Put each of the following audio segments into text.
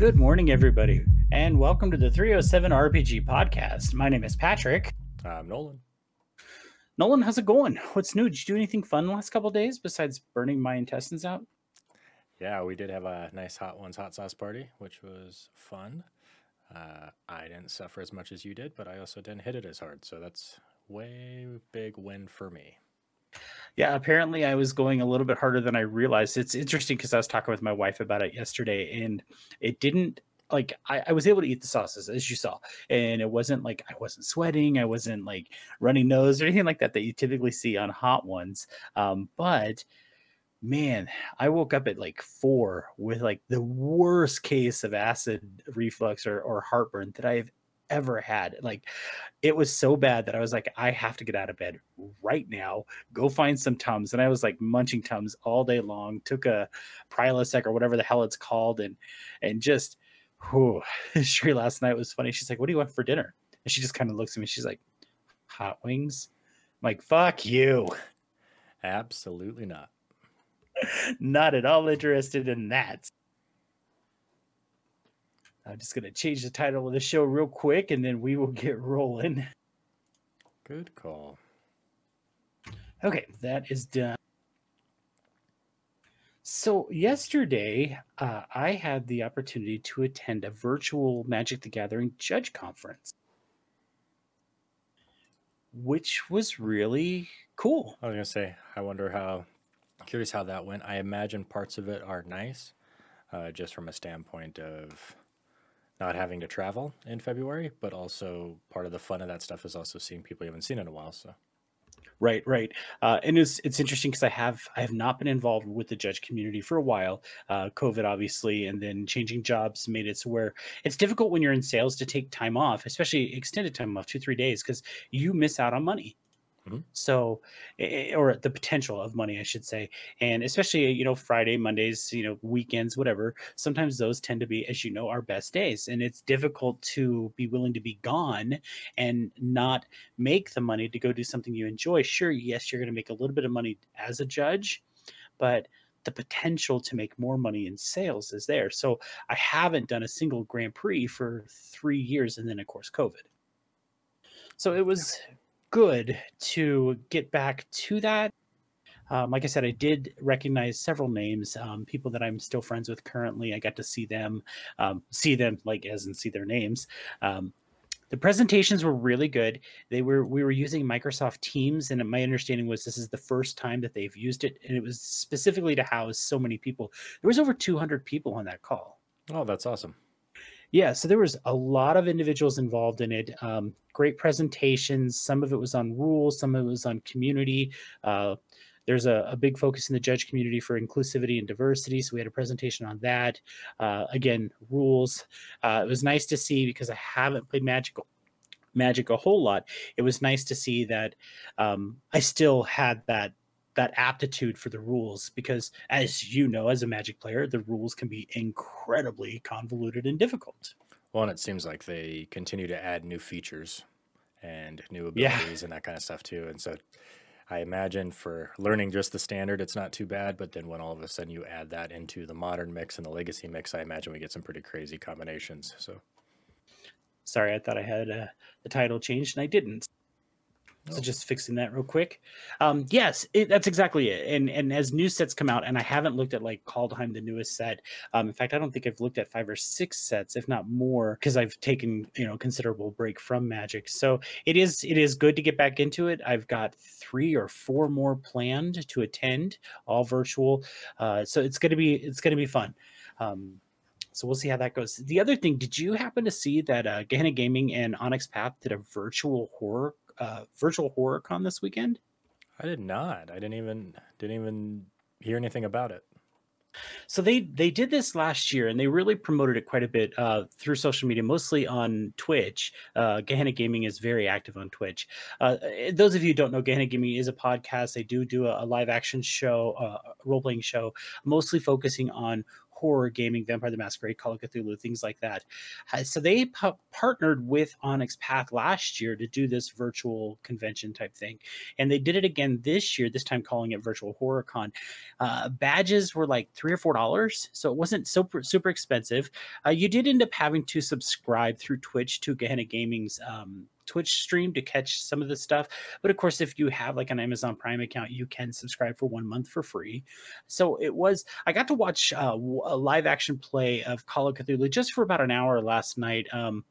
Good morning, everybody, and welcome to the 307 RPG podcast. My name is Patrick. I'm Nolan. Nolan, how's it going? What's new? Did you do anything fun the last couple days besides burning my intestines out? Yeah, we did have a nice hot ones hot sauce party, which was fun. Uh, I didn't suffer as much as you did, but I also didn't hit it as hard, so that's way big win for me. Yeah, apparently I was going a little bit harder than I realized. It's interesting because I was talking with my wife about it yesterday, and it didn't like I, I, was able to eat the sauces as you saw, and it wasn't like I wasn't sweating, I wasn't like running nose or anything like that that you typically see on hot ones. Um, but man, I woke up at like four with like the worst case of acid reflux or, or heartburn that I've ever had. Like it was so bad that I was like, I have to get out of bed right now, go find some Tums. And I was like munching Tums all day long, took a Prilosec or whatever the hell it's called, and and just whew. Sherry last night was funny. She's like, What do you want for dinner? And she just kind of looks at me, she's like, Hot wings? I'm like, fuck you. Absolutely not. not at all interested in that. I'm just going to change the title of the show real quick and then we will get rolling. Good call. Okay, that is done. So, yesterday, uh, I had the opportunity to attend a virtual Magic the Gathering judge conference, which was really cool. I was going to say, I wonder how, curious how that went. I imagine parts of it are nice, uh, just from a standpoint of not having to travel in February, but also part of the fun of that stuff is also seeing people you haven't seen in a while. So, right, right, uh, and it's it's interesting because I have I have not been involved with the judge community for a while. Uh, COVID, obviously, and then changing jobs made it so where it's difficult when you're in sales to take time off, especially extended time off, two three days, because you miss out on money. Mm-hmm. So, or the potential of money, I should say, and especially you know Friday, Mondays, you know weekends, whatever. Sometimes those tend to be, as you know, our best days, and it's difficult to be willing to be gone and not make the money to go do something you enjoy. Sure, yes, you're going to make a little bit of money as a judge, but the potential to make more money in sales is there. So I haven't done a single Grand Prix for three years, and then of course COVID. So it was good to get back to that. Um, like I said, I did recognize several names, um, people that I'm still friends with currently. I got to see them, um, see them like as and see their names. Um, the presentations were really good. They were we were using Microsoft Teams, and my understanding was this is the first time that they've used it, and it was specifically to house so many people. There was over 200 people on that call. Oh, that's awesome. Yeah, so there was a lot of individuals involved in it. Um, great presentations. Some of it was on rules, some of it was on community. Uh, there's a, a, big focus in the judge community for inclusivity and diversity. So we had a presentation on that. Uh, again, rules. Uh, it was nice to see because I haven't played Magic Magic a whole lot. It was nice to see that um, I still had that that aptitude for the rules because as you know as a magic player the rules can be incredibly convoluted and difficult. Well and it seems like they continue to add new features and new abilities yeah. and that kind of stuff too and so i imagine for learning just the standard it's not too bad but then when all of a sudden you add that into the modern mix and the legacy mix i imagine we get some pretty crazy combinations so. Sorry i thought i had uh, the title changed and i didn't so just fixing that real quick. Um, yes, it, that's exactly it. And and as new sets come out, and I haven't looked at like Kaldheim, the newest set. Um, in fact, I don't think I've looked at five or six sets, if not more, because I've taken you know considerable break from Magic. So it is it is good to get back into it. I've got three or four more planned to attend, all virtual. Uh, so it's gonna be it's gonna be fun. Um, so we'll see how that goes. The other thing, did you happen to see that uh, Gehenna Gaming and Onyx Path did a virtual horror uh, virtual horror con this weekend? I did not. I didn't even didn't even hear anything about it. So they they did this last year, and they really promoted it quite a bit uh, through social media, mostly on Twitch. Uh, Gehenna Gaming is very active on Twitch. Uh, eh, those of you who don't know, Gehenna Gaming is a podcast. They do do a, a live action show, uh, role playing show, mostly focusing on horror gaming, Vampire the Masquerade, Call of Cthulhu, things like that. So they p- partnered with Onyx Path last year to do this virtual convention type thing, and they did it again this year. This time calling it Virtual Horror Con. Uh, badges were like three or four dollars, so it wasn't super super expensive. Uh, you did end up having to subscribe through Twitch to Gehenna Gaming's um, Twitch stream to catch some of the stuff. But of course, if you have like an Amazon Prime account, you can subscribe for one month for free. So it was, I got to watch uh, a live action play of Call of Cthulhu just for about an hour last night. Um,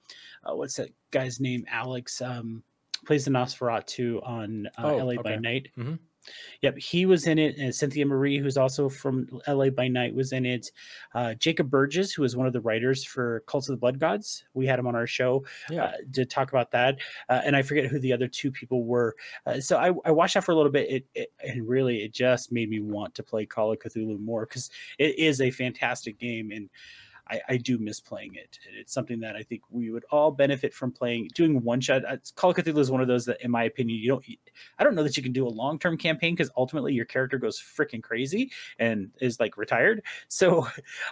uh, what's that guy's name? Alex um, plays the Nosferatu on uh, oh, LA okay. by Night. Mm-hmm. Yep, he was in it. And Cynthia Marie, who's also from LA by Night, was in it. Uh, Jacob Burgess, who was one of the writers for Cults of the Blood Gods, we had him on our show yeah. uh, to talk about that. Uh, and I forget who the other two people were. Uh, so I, I, watched that for a little bit, it, it, and really, it just made me want to play Call of Cthulhu more because it is a fantastic game and. I, I, do miss playing it. It's something that I think we would all benefit from playing. Doing one shot. Uh, Call of Cthulhu is one of those that, in my opinion, you don't. I don't know that you can do a long term campaign because ultimately your character goes freaking crazy and is like retired. So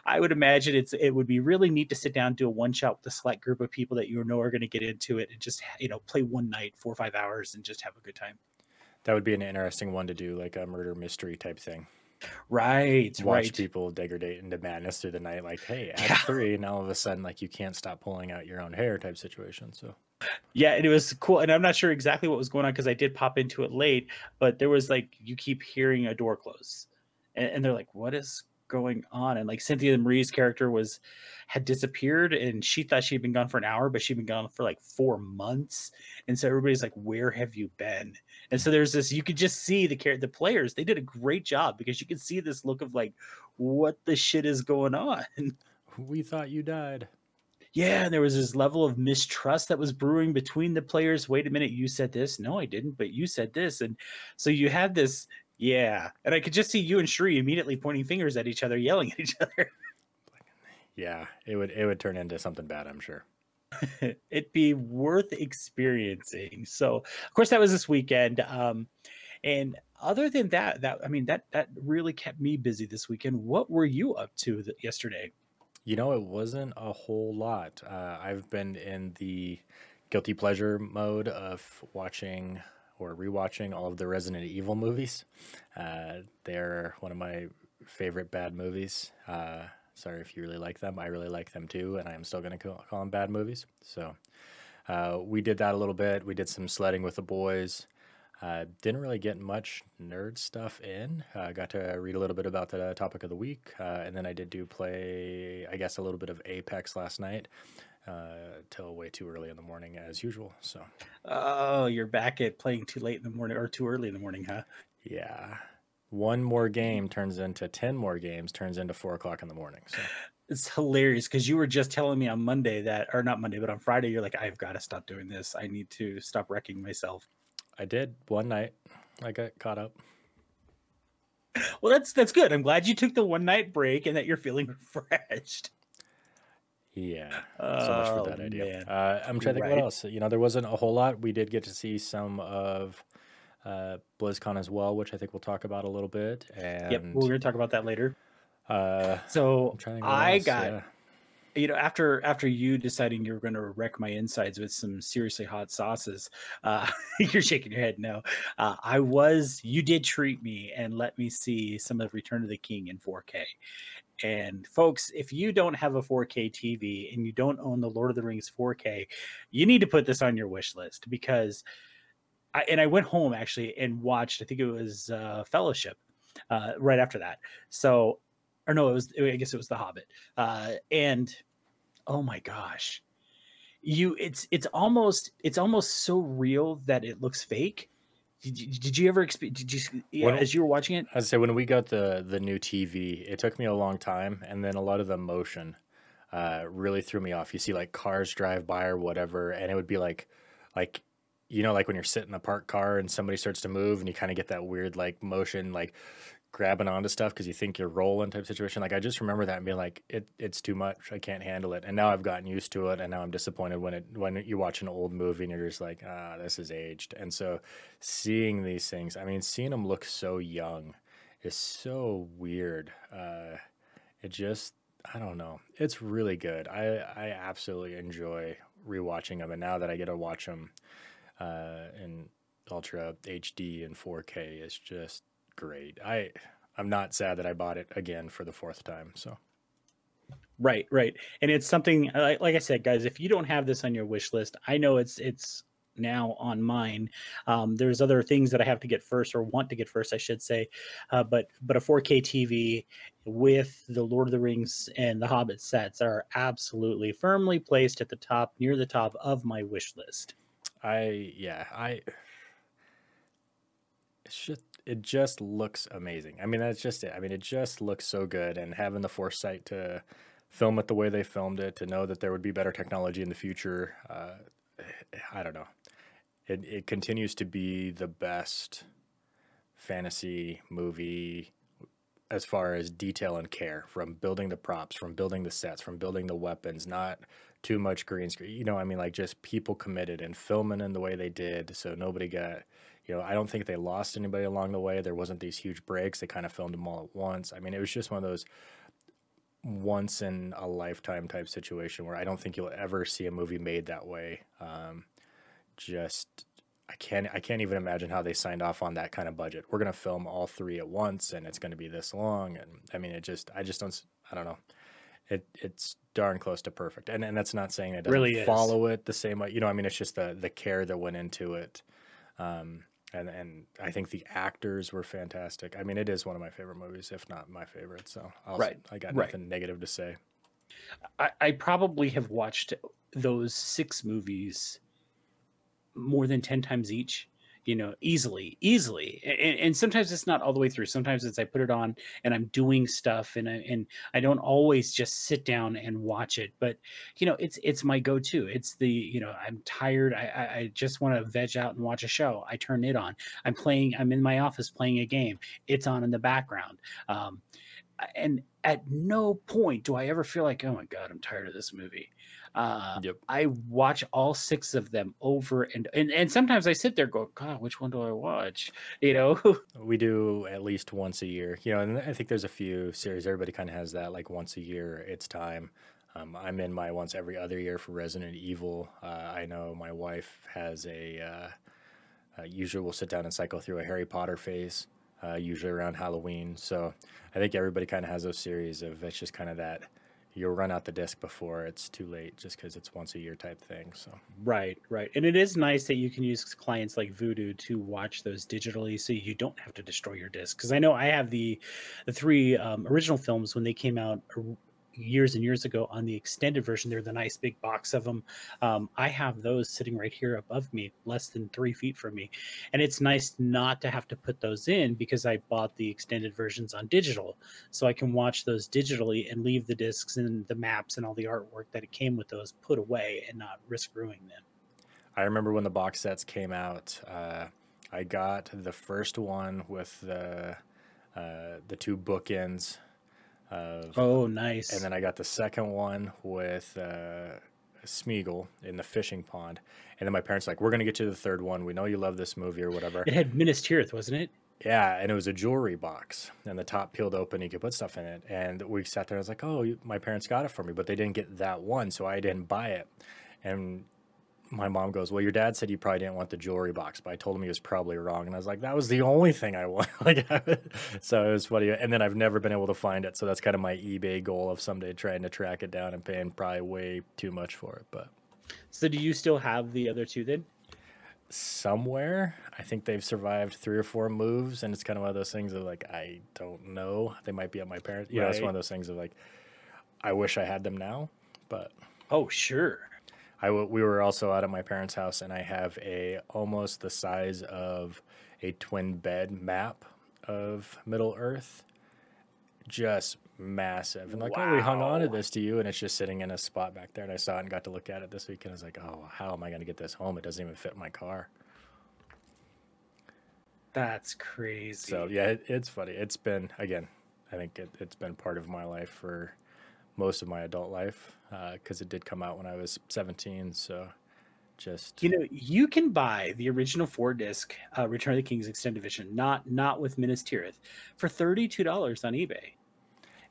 I would imagine it's it would be really neat to sit down do a one shot with a select group of people that you know are going to get into it and just you know play one night four or five hours and just have a good time. That would be an interesting one to do, like a murder mystery type thing. Right. Watch right. people degrade into madness through the night. Like, hey, act yeah. three, and all of a sudden, like you can't stop pulling out your own hair type situation. So. Yeah, and it was cool, and I'm not sure exactly what was going on because I did pop into it late, but there was like you keep hearing a door close, and, and they're like, "What is going on and like cynthia marie's character was had disappeared and she thought she'd been gone for an hour but she'd been gone for like four months and so everybody's like where have you been and so there's this you could just see the character the players they did a great job because you could see this look of like what the shit is going on we thought you died yeah, and there was this level of mistrust that was brewing between the players. Wait a minute, you said this. No, I didn't, but you said this. And so you had this yeah, and I could just see you and Shri immediately pointing fingers at each other, yelling at each other. yeah, it would it would turn into something bad, I'm sure. It'd be worth experiencing. So, of course, that was this weekend. Um, and other than that, that I mean, that that really kept me busy this weekend. What were you up to yesterday? You know, it wasn't a whole lot. Uh, I've been in the guilty pleasure mode of watching or rewatching all of the Resident Evil movies. Uh, they're one of my favorite bad movies. Uh, sorry if you really like them. I really like them too, and I am still going to call, call, them bad movies. So uh, we did that a little bit. We did some sledding with the boys. Uh, didn't really get much nerd stuff in. I uh, got to read a little bit about the topic of the week, uh, and then I did do play, I guess, a little bit of Apex last night uh, till way too early in the morning as usual. So, oh, you're back at playing too late in the morning or too early in the morning, huh? Yeah. One more game turns into 10 more games, turns into four o'clock in the morning. So it's hilarious because you were just telling me on Monday that, or not Monday, but on Friday, you're like, I've got to stop doing this. I need to stop wrecking myself. I did one night. I got caught up. Well, that's that's good. I'm glad you took the one night break and that you're feeling refreshed. Yeah, so much for that oh, idea. Uh, I'm trying to think right. what else. You know, there wasn't a whole lot. We did get to see some of uh, BlizzCon as well, which I think we'll talk about a little bit. And yep, we're going to talk about that later. Uh, so I got, yeah. you know, after after you deciding you were going to wreck my insides with some seriously hot sauces, uh, you're shaking your head. No, uh, I was. You did treat me and let me see some of Return of the King in 4K, and folks, if you don't have a 4K TV and you don't own the Lord of the Rings 4K, you need to put this on your wish list because I and I went home actually and watched, I think it was uh, Fellowship uh, right after that. So, or no, it was, I guess it was The Hobbit. Uh, and oh my gosh, you, it's, it's almost, it's almost so real that it looks fake did you, did you ever experience? Did you yeah, when, as you were watching it? I say when we got the the new TV, it took me a long time, and then a lot of the motion uh, really threw me off. You see like cars drive by or whatever, and it would be like like you know like when you're sitting in a parked car and somebody starts to move, and you kind of get that weird like motion like grabbing onto stuff because you think you're rolling type situation. Like I just remember that and being like, it it's too much. I can't handle it. And now I've gotten used to it, and now I'm disappointed when it when you watch an old movie and you're just like, ah, this is aged. And so seeing these things, I mean, seeing them look so young is so weird. Uh, it just I don't know. It's really good. I I absolutely enjoy rewatching them, and now that I get to watch them uh, in ultra HD and 4K, it's just great. I I'm not sad that I bought it again for the fourth time. So. Right, right, and it's something like, like I said, guys. If you don't have this on your wish list, I know it's it's now on mine. Um, there's other things that I have to get first, or want to get first, I should say. Uh, but but a 4K TV with the Lord of the Rings and the Hobbit sets are absolutely firmly placed at the top, near the top of my wish list. I yeah I. Just it just looks amazing. I mean that's just it. I mean it just looks so good, and having the foresight to film it the way they filmed it, to know that there would be better technology in the future. Uh, I don't know it, it continues to be the best fantasy movie as far as detail and care from building the props, from building the sets, from building the weapons, not too much green screen. You know, I mean, like just people committed and filming in the way they did. So nobody got, you know, I don't think they lost anybody along the way. There wasn't these huge breaks. They kind of filmed them all at once. I mean, it was just one of those once in a lifetime type situation where I don't think you'll ever see a movie made that way. Um, just I can't I can't even imagine how they signed off on that kind of budget. We're gonna film all three at once, and it's gonna be this long. And I mean, it just I just don't I don't know. It it's darn close to perfect, and and that's not saying it doesn't really follow it the same way. You know, I mean, it's just the the care that went into it. Um, and and I think the actors were fantastic. I mean, it is one of my favorite movies, if not my favorite. So I'll, right, I got nothing right. negative to say. I, I probably have watched those six movies more than 10 times each you know easily easily and, and, sometimes it's not all the way through. Sometimes it's i put it on and i'm doing stuff and I, and i don't always just sit down and watch it but you know it's it's my go-to. It's the you know i'm tired. I i just want to veg out and watch a show. I turn it on. I'm playing i'm in my office playing a game. It's on in the background. Um and at no point do i ever feel like oh my god i'm tired of this movie uh, yep. I watch all six of them over and, and and sometimes I sit there go, God, which one do I watch? You know, we do at least once a year. You know, and I think there's a few series. Everybody kind of has that like once a year. It's time. Um, I'm in my once every other year for Resident Evil. Uh, I know my wife has a. Uh, uh, usually, we'll sit down and cycle through a Harry Potter phase. Uh, usually around Halloween. So I think everybody kind of has those series of it's just kind of that you'll run out the disc before it's too late just because it's once a year type thing so. Right right and it is nice that you can use clients like Vudu to watch those digitally so you don't have to destroy your disc because i know i have the the three um, original films when they came out years and years ago on the extended version. They're the nice big box of them. Um, I have those sitting right here above me, less than three feet from me. And it's nice not to have to put those in because I bought the extended versions on digital. So I can watch those digitally and leave the discs and the maps and all the artwork that it came with those put away and not risk ruining them. I remember when the box sets came out, uh, I got the first one with the uh, the two bookends of, oh, nice. And then I got the second one with uh, Smeagol in the fishing pond. And then my parents like, we're gonna get you the third one. We know you love this movie or whatever. It had Minas Tirith, wasn't it? Yeah, and it was a jewelry box, and the top peeled open. You could put stuff in it. And we sat there. I was like, "Oh, my parents got it for me, but they didn't get that one, so I didn't buy it." And my mom goes, "Well, your dad said you probably didn't want the jewelry box, but I told him he was probably wrong." And I was like, "That was the only thing I want." like, so it was funny. And then I've never been able to find it, so that's kind of my eBay goal of someday trying to track it down and paying probably way too much for it. But so, do you still have the other two then? Somewhere, I think they've survived three or four moves, and it's kind of one of those things of like, I don't know. They might be at my parents. You right. know, it's one of those things of like, I wish I had them now, but oh sure I w- we were also out at my parents' house, and I have a almost the size of a twin bed map of Middle Earth, just massive. And like, wow. oh, we hung on to this to you, and it's just sitting in a spot back there. And I saw it and got to look at it this week, and I was like, oh, how am I going to get this home? It doesn't even fit my car. That's crazy. So yeah, it, it's funny. It's been again. I think it, it's been part of my life for most of my adult life because uh, it did come out when I was 17. So just you know you can buy the original four disc uh, Return of the King's extended edition, not not with Minas Tirith, for thirty two dollars on eBay.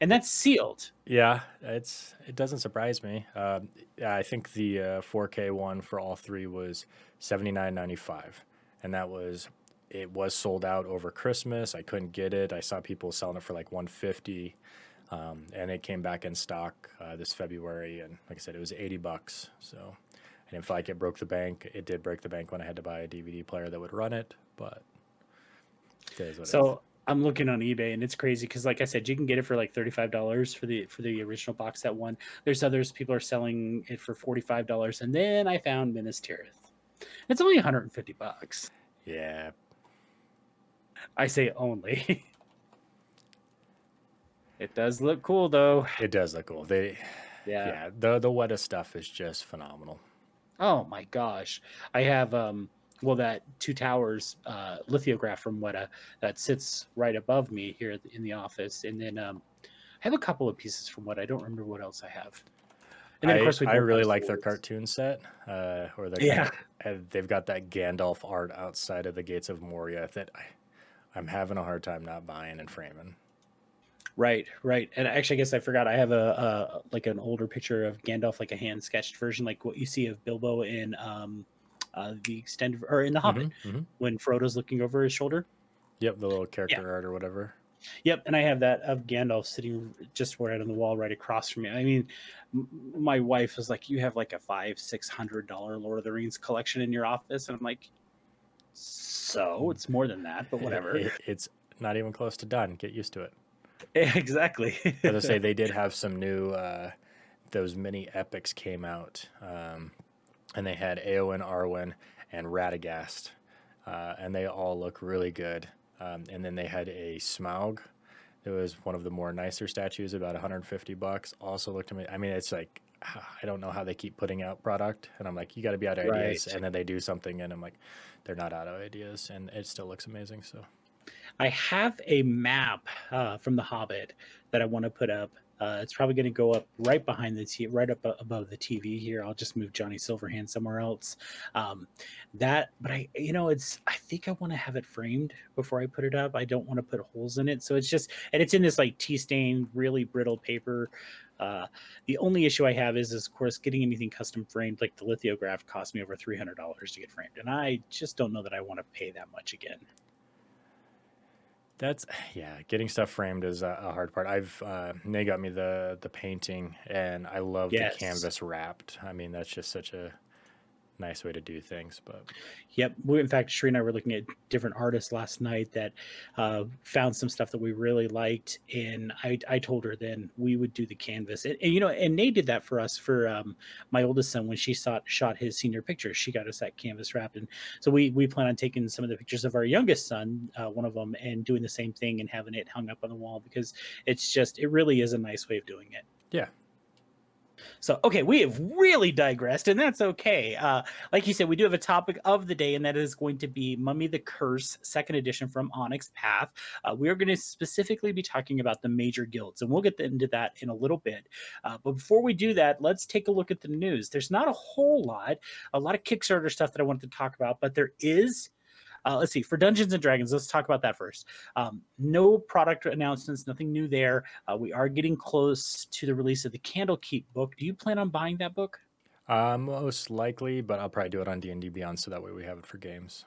and that's sealed. Yeah, it's it doesn't surprise me. Uh, I think the uh, 4K one for all three was seventy nine ninety five, and that was it was sold out over Christmas. I couldn't get it. I saw people selling it for like one fifty, um, and it came back in stock uh, this February. And like I said, it was eighty bucks. So I didn't feel like it broke the bank. It did break the bank when I had to buy a DVD player that would run it, but so I'm looking on eBay and it's crazy because, like I said, you can get it for like thirty five dollars for the for the original box set one. There's others people are selling it for forty five dollars, and then I found Minas Tirith. It's only 150 bucks. Yeah, I say only. it does look cool though. It does look cool. They, yeah, yeah. The the Weta stuff is just phenomenal. Oh my gosh, I have um well that two towers uh, lithograph from Weta that sits right above me here in the office, and then um, I have a couple of pieces from Weta. I don't remember what else I have. And then, of course, we I really like their cartoon set, uh, or they yeah, they've got that Gandalf art outside of the gates of Moria that I, I'm having a hard time not buying and framing. Right, right. And actually, I guess I forgot. I have a, a like an older picture of Gandalf, like a hand sketched version, like what you see of Bilbo in um, uh, the extended or in the Hobbit mm-hmm, mm-hmm. when Frodo's looking over his shoulder. Yep, the little character yeah. art or whatever. Yep, and I have that of Gandalf sitting just right on the wall right across from me. I mean, m- my wife was like, "You have like a five, six hundred dollar Lord of the Rings collection in your office," and I'm like, "So it's more than that, but whatever." It, it's not even close to done. Get used to it. exactly. As I say, they did have some new. Uh, those mini epics came out um, and they had Eowyn, Arwen, and Radagast, uh, and they all look really good. Um, and then they had a Smaug. It was one of the more nicer statues, about 150 bucks. Also looked at me. I mean, it's like I don't know how they keep putting out product, and I'm like, you got to be out of ideas, right. and then they do something, and I'm like, they're not out of ideas, and it still looks amazing. So, I have a map uh, from The Hobbit that I want to put up uh, it's probably going to go up right behind the t- right up above the TV here. I'll just move Johnny Silverhand somewhere else. Um, that, but I, you know, it's. I think I want to have it framed before I put it up. I don't want to put holes in it, so it's just, and it's in this like tea stained, really brittle paper. Uh, the only issue I have is, is, of course, getting anything custom framed. Like the lithograph cost me over three hundred dollars to get framed, and I just don't know that I want to pay that much again. That's yeah, getting stuff framed is a, a hard part. I've uh, they got me the the painting, and I love yes. the canvas wrapped. I mean, that's just such a nice way to do things. But yep, we, in fact, Sheree and I were looking at different artists last night that uh, found some stuff that we really liked, and I, I told her then we would do the canvas, and, and you know, and Nate did that for us for um, my oldest son when she saw, shot his senior picture. She got us that canvas wrapped, and so we we plan on taking some of the pictures of our youngest son, uh, one of them, and doing the same thing and having it hung up on the wall because it's just it really is a nice way of doing it. Yeah, so, okay, we have really digressed, and that's okay. Uh, like you said, we do have a topic of the day, and that is going to be Mummy the Curse, second edition from Onyx Path. Uh, we are going to specifically be talking about the major guilds, and we'll get into that in a little bit. Uh, but before we do that, let's take a look at the news. There's not a whole lot, a lot of Kickstarter stuff that I wanted to talk about, but there is uh, let's see for Dungeons and Dragons. Let's talk about that first. Um, no product announcements, nothing new there. Uh, we are getting close to the release of the Candlekeep book. Do you plan on buying that book? Uh, most likely, but I'll probably do it on D and D Beyond so that way we have it for games.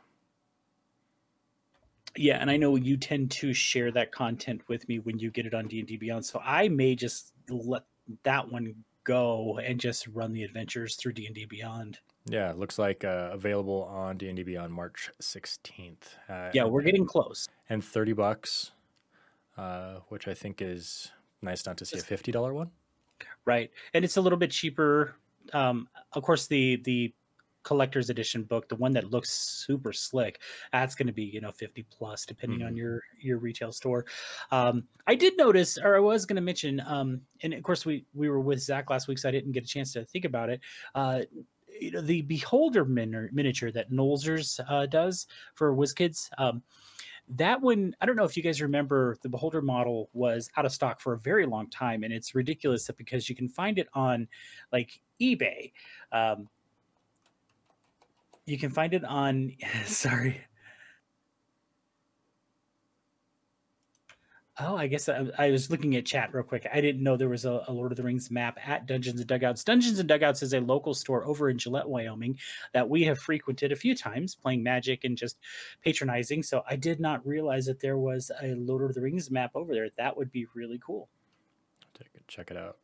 Yeah, and I know you tend to share that content with me when you get it on D and D Beyond, so I may just let that one go and just run the adventures through D and D Beyond. Yeah, looks like uh, available on D and D Beyond March sixteenth. Uh, yeah, we're getting close. And thirty bucks, uh, which I think is nice not to see a fifty dollar one. Right, and it's a little bit cheaper. Um, of course, the the collector's edition book, the one that looks super slick, that's going to be you know fifty plus, depending mm-hmm. on your your retail store. Um, I did notice, or I was going to mention, um, and of course we we were with Zach last week, so I didn't get a chance to think about it. Uh, you know the beholder min- miniature that Nolzur's uh, does for WizKids. Um, that one, I don't know if you guys remember, the beholder model was out of stock for a very long time, and it's ridiculous that because you can find it on like eBay. Um, you can find it on. sorry. Oh, I guess I, I, was looking at chat real quick. I didn't know there was a, a, Lord of the Rings map at Dungeons and Dugouts. Dungeons and Dugouts is a local store over in Gillette, Wyoming, that we have frequented a few times, playing Magic and just patronizing. So I did not realize that there was a Lord of the Rings map over there. That would be really cool. Take check it out.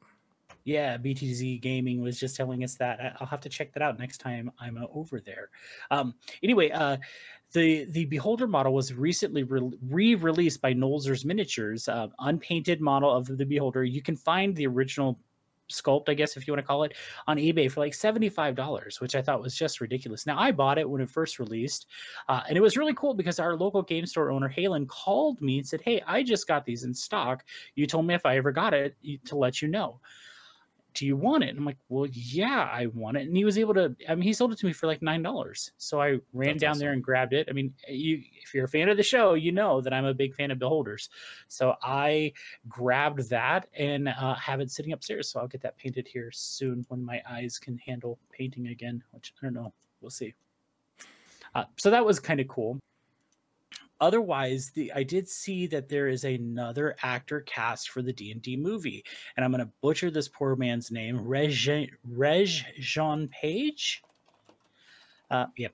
Yeah, BTZ Gaming was just telling us that. I'll have to check that out next time I'm uh, over there. Um, anyway, uh, the the Beholder model was recently re released by Nolzur's Miniatures, uh, unpainted model of the Beholder. You can find the original sculpt, I guess if you want to call it, on eBay for like $75, which I thought was just ridiculous. Now, I bought it when it first released, uh, and it was really cool because our local game store owner, Halen, called me and said, Hey, I just got these in stock. You told me if I ever got it to let you know do you want it? And I'm like, well, yeah, I want it. And he was able to, I mean, he sold it to me for like $9. So I ran That's down awesome. there and grabbed it. I mean, you, if you're a fan of the show, you know that I'm a big fan of beholders. So I grabbed that and uh, have it sitting upstairs. So I'll get that painted here soon when my eyes can handle painting again, which I don't know. We'll see. Uh, so that was kind of cool otherwise the i did see that there is another actor cast for the d&d movie and i'm going to butcher this poor man's name reg reg jean page uh yep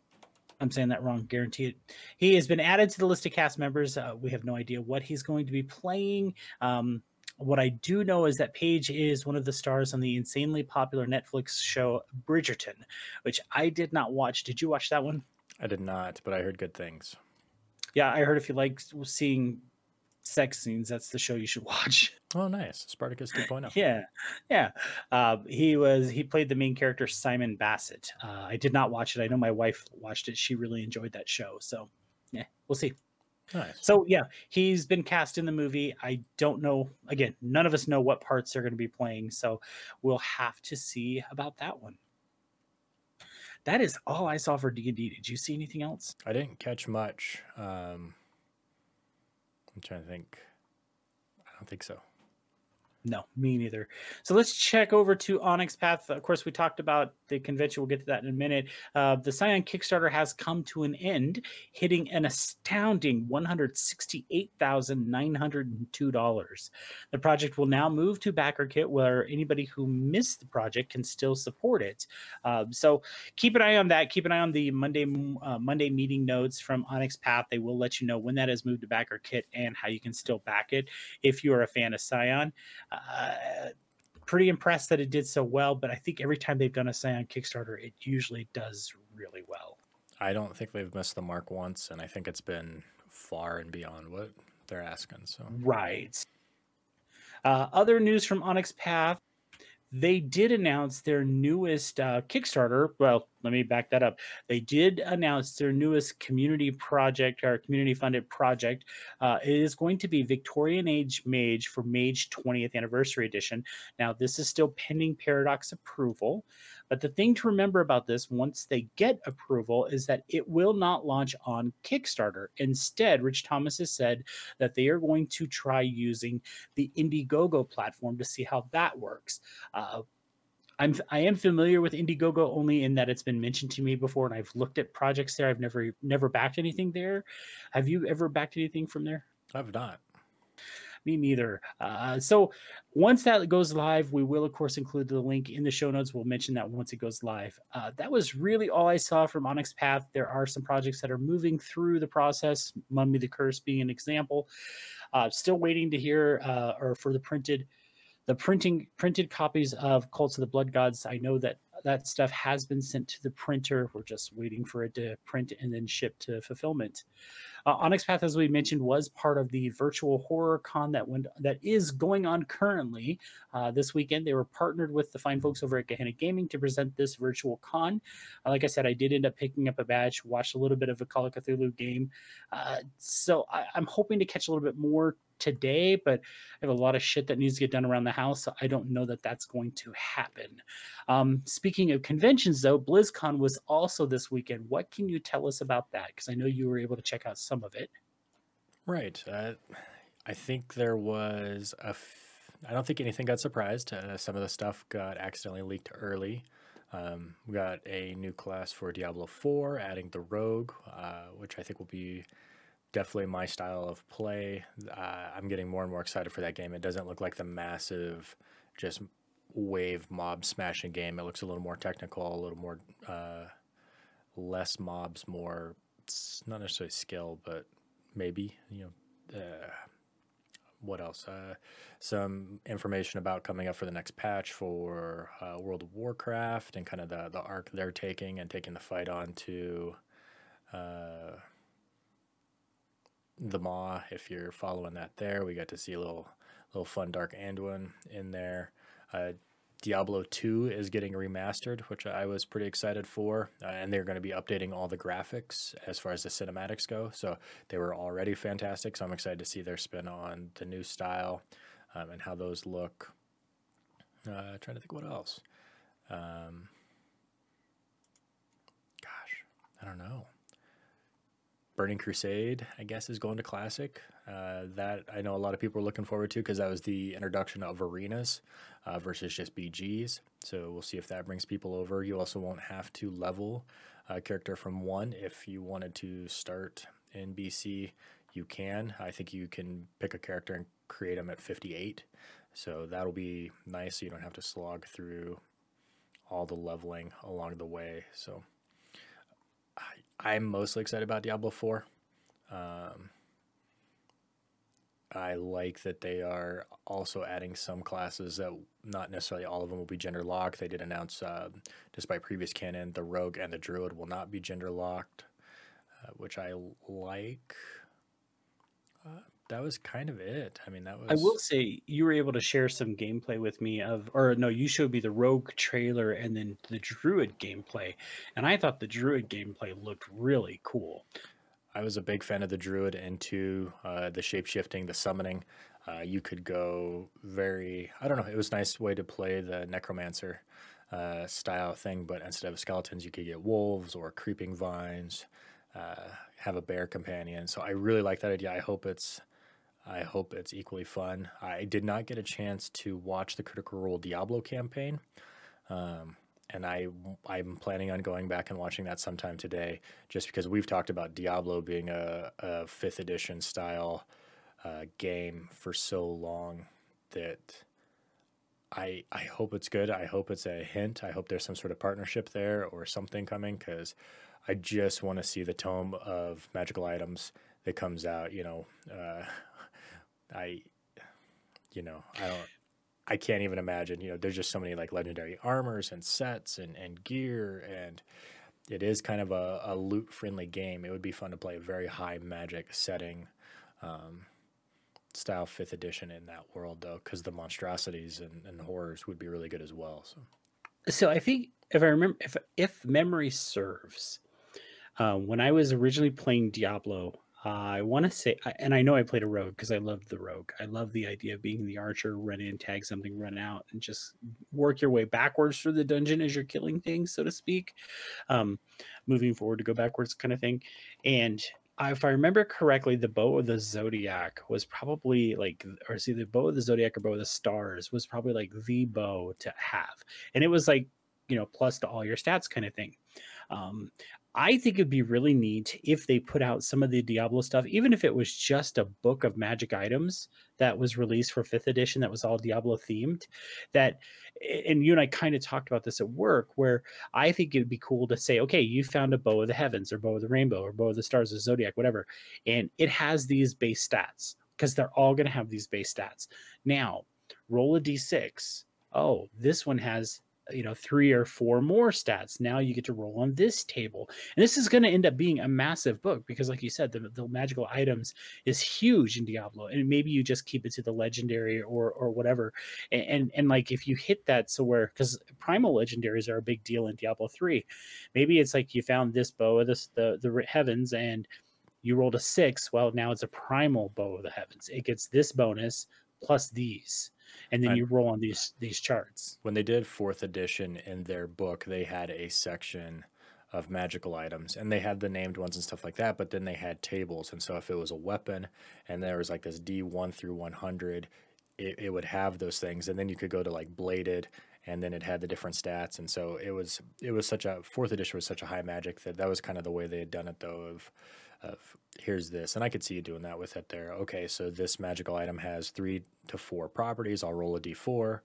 i'm saying that wrong guarantee it he has been added to the list of cast members uh, we have no idea what he's going to be playing um what I do know is that Page is one of the stars on the insanely popular Netflix show Bridgerton, which I did not watch. Did you watch that one? I did not, but I heard good things yeah, I heard if you like seeing sex scenes, that's the show you should watch. Oh, nice, Spartacus 2.0. yeah, yeah. Uh, he was he played the main character Simon Basset. Uh, I did not watch it. I know my wife watched it. She really enjoyed that show. So, yeah, we'll see. Nice. So yeah, he's been cast in the movie. I don't know. Again, none of us know what parts they're going to be playing, so we'll have to see about that one that is all I saw for D and D. Did you see anything else? I didn't catch much. Um, I'm trying to think. I don't think so. No, me neither. So let's check over to Onyx Path. Of course, we talked about the convention. We'll get to that in a minute. Uh, the Scion Kickstarter has come to an end, hitting an astounding $168,902. The project will now move to BackerKit, where anybody who missed the project can still support it. Uh, so keep an eye on that. Keep an eye on the Monday uh, Monday meeting notes from Onyx Path. They will let you know when that has moved to BackerKit and how you can still back it if you are a fan of Scion. Uh, pretty impressed that it did so well, but I think every time they've done a Scion Kickstarter, it usually does really well. I don't think they've missed the mark once, and I think it's been far and beyond what they're asking. So right. Uh, other news from Onyx Path they did announce their newest uh, Kickstarter. Well, let me back that up. They did announce their newest community project or community funded project. Uh, it is going to be Victorian Age Mage for Mage 20th Anniversary Edition. Now, this is still pending Paradox approval. But the thing to remember about this, once they get approval, is that it will not launch on Kickstarter. Instead, Rich Thomas has said that they are going to try using the Indiegogo platform to see how that works. Uh, I'm I am familiar with Indiegogo only in that it's been mentioned to me before, and I've looked at projects there. I've never never backed anything there. Have you ever backed anything from there? I've not. Me neither. Uh, so once that goes live, we will of course include the link in the show notes. We'll mention that once it goes live. Uh, that was really all I saw from Onyx Path. There are some projects that are moving through the process. Mummy the Curse being an example. Uh, still waiting to hear uh, or for the printed the printing printed copies of Cults of the Blood Gods. I know that that stuff has been sent to the printer. We're just waiting for it to print and then ship to fulfillment. Uh, Onyx Path, as we mentioned, was part of the virtual horror con that went that is going on currently uh, this weekend. They were partnered with the fine folks over at Gehenna Gaming to present this virtual con. Uh, like I said, I did end up picking up a badge, watched a little bit of a Call of Cthulhu game, uh, so I, I'm hoping to catch a little bit more today, but I have a lot of shit that needs to get done around the house. So I don't know that that's going to happen. Um, speaking of conventions, though, BlizzCon was also this weekend. What can you tell us about that? Because I know you were able to check out some of it. Right. Uh, I think there was a. F- I don't think anything got surprised. Uh, some of the stuff got accidentally leaked early. Um, we got a new class for Diablo 4, adding the Rogue, uh, which I think will be definitely my style of play. Uh, I'm getting more and more excited for that game. It doesn't look like the massive, just wave mob smashing game. It looks a little more technical, a little more uh, less mobs, more not necessarily skill, but maybe you know. Uh, what else? Uh, some information about coming up for the next patch for uh, World of Warcraft and kind of the the arc they're taking and taking the fight on to uh, the Maw. If you're following that, there we got to see a little little fun Dark Anduin in there. Uh, Diablo 2 is getting remastered, which I was pretty excited for. Uh, and they're going to be updating all the graphics as far as the cinematics go. So they were already fantastic. So I'm excited to see their spin on the new style um, and how those look. Uh, trying to think what else. Um, gosh, I don't know. Burning Crusade, I guess, is going to Classic. Uh, that I know a lot of people are looking forward to because that was the introduction of arenas uh, versus just BGs. So we'll see if that brings people over. You also won't have to level a character from one if you wanted to start in BC. You can. I think you can pick a character and create them at 58. So that'll be nice. So you don't have to slog through all the leveling along the way. So I'm mostly excited about Diablo 4. Um, I like that they are also adding some classes that not necessarily all of them will be gender locked. They did announce, uh, despite previous canon, the rogue and the druid will not be gender locked, uh, which I like. Uh, that was kind of it. I mean, that was. I will say you were able to share some gameplay with me of, or no, you showed me the rogue trailer and then the druid gameplay, and I thought the druid gameplay looked really cool. I was a big fan of the druid into uh, the shape shifting, the summoning. Uh, you could go very, I don't know, it was a nice way to play the necromancer uh, style thing, but instead of skeletons, you could get wolves or creeping vines, uh, have a bear companion. So I really like that idea. I hope it's. I hope it's equally fun. I did not get a chance to watch the Critical Role Diablo campaign. Um, and I I'm planning on going back and watching that sometime today, just because we've talked about Diablo being a, a fifth edition style uh, game for so long that I I hope it's good. I hope it's a hint. I hope there's some sort of partnership there or something coming because I just want to see the tome of magical items that comes out. You know, uh, I you know I don't I can't even imagine. You know, there's just so many like legendary armors and sets and, and gear, and it is kind of a, a loot friendly game. It would be fun to play a very high magic setting, um, style fifth edition in that world though, because the monstrosities and, and horrors would be really good as well. So, so I think if I remember, if if memory serves, uh, when I was originally playing Diablo, I want to say, and I know I played a rogue because I loved the rogue. I love the idea of being the archer, run in, tag something, run out, and just work your way backwards through the dungeon as you're killing things, so to speak. Um, moving forward to go backwards, kind of thing. And if I remember correctly, the bow of the zodiac was probably like, or see, the bow of the zodiac or bow of the stars was probably like the bow to have, and it was like, you know, plus to all your stats kind of thing. Um, I think it'd be really neat if they put out some of the Diablo stuff, even if it was just a book of magic items that was released for fifth edition that was all Diablo themed. That, and you and I kind of talked about this at work, where I think it'd be cool to say, okay, you found a bow of the heavens, or bow of the rainbow, or bow of the stars, or zodiac, whatever, and it has these base stats because they're all going to have these base stats. Now, roll a d6. Oh, this one has you know three or four more stats. Now you get to roll on this table. And this is going to end up being a massive book because like you said the, the magical items is huge in diablo and maybe you just keep it to the legendary or or whatever. And and, and like if you hit that so where because primal legendaries are a big deal in diablo 3 maybe it's like you found this bow of this the the heavens and you rolled a six well now it's a primal bow of the heavens. It gets this bonus plus these and then you roll on these these charts. When they did fourth edition in their book, they had a section of magical items and they had the named ones and stuff like that but then they had tables. And so if it was a weapon and there was like this d1 through 100 it, it would have those things. And then you could go to like bladed and then it had the different stats. And so it was it was such a fourth edition was such a high magic that that was kind of the way they had done it though of of here's this, and I could see you doing that with it there. Okay, so this magical item has three to four properties. I'll roll a d4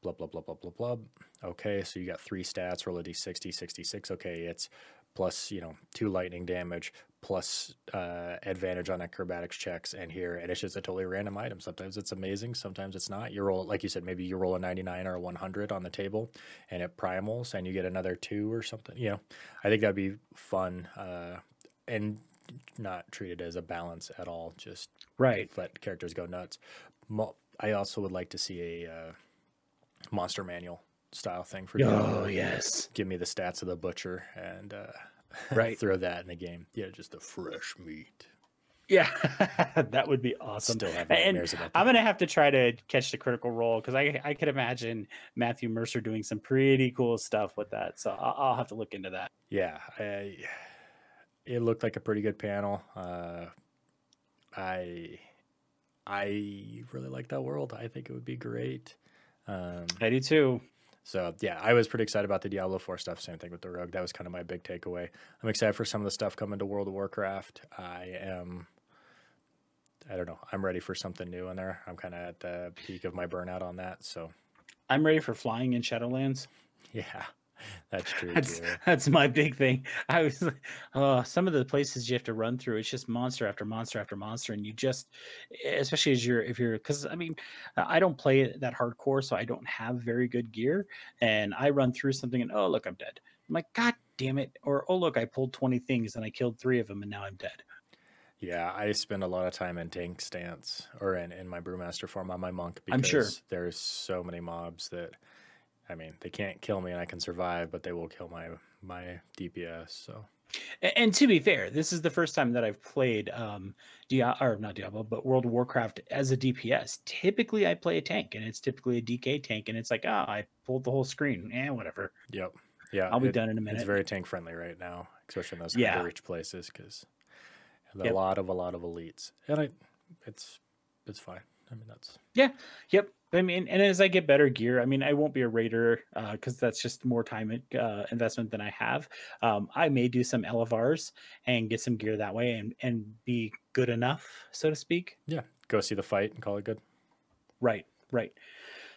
blah blah blah blah blah blah. Okay, so you got three stats. Roll a d60, 66. Okay, it's plus you know two lightning damage plus uh, advantage on acrobatics checks and here and it's just a totally random item sometimes it's amazing sometimes it's not you roll like you said maybe you roll a 99 or a 100 on the table and it primals and you get another two or something you know i think that'd be fun uh, and not treated as a balance at all just right. let characters go nuts. I also would like to see a uh, monster manual style thing for oh yes. Give me the stats of the butcher and uh, right. throw that in the game. Yeah just the fresh meat. Yeah. That would be awesome. And i'm gonna have to try to catch the critical role because I, I could imagine matthew mercer doing some pretty cool stuff with that. So i'll, I'll have to look into that. Yeah I, it looked like a pretty good panel uh, i i really like that world i think it would be great um, I do too. So yeah, I was pretty excited about the Diablo 4 stuff. Same thing with the Rogue. That was kind of my big takeaway. I'm excited for some of the stuff coming to World of Warcraft. I am I don't know. I'm ready for something new in there. I'm kind of at the peak of my burnout on that. So I'm ready for flying in Shadowlands. Yeah. That's true. That's, that's my big thing. I was uh, some of the places you have to run through. It's just monster after monster after monster, and you just, especially as you're if you're because I mean, I don't play that hardcore, so I don't have very good gear, and I run through something and oh look, I'm dead. I'm like, God damn it! Or oh look, I pulled twenty things and I killed three of them, and now I'm dead. Yeah, I spend a lot of time in tank stance or in, in my brewmaster form on my monk because I'm sure. there's so many mobs that I mean, they can't kill me and I can survive, but they will kill my my DPS. So, and, and to be fair, this is the first time that I've played um Dia- or not Diablo, but World of Warcraft as a DPS. Typically, I play a tank, and it's typically a DK tank, and it's like, ah, oh, I pulled the whole screen, and eh, whatever. Yep. Yeah, I'll be it, done in a minute. It's very tank friendly right now, especially in those yeah. rich places, because a yep. lot of a lot of elites, and I, it's it's fine. I mean, that's yeah, yep. I mean, and as I get better gear, I mean, I won't be a raider because uh, that's just more time uh, investment than I have. Um, I may do some LFRs and get some gear that way and and be good enough, so to speak. Yeah, go see the fight and call it good. Right, right.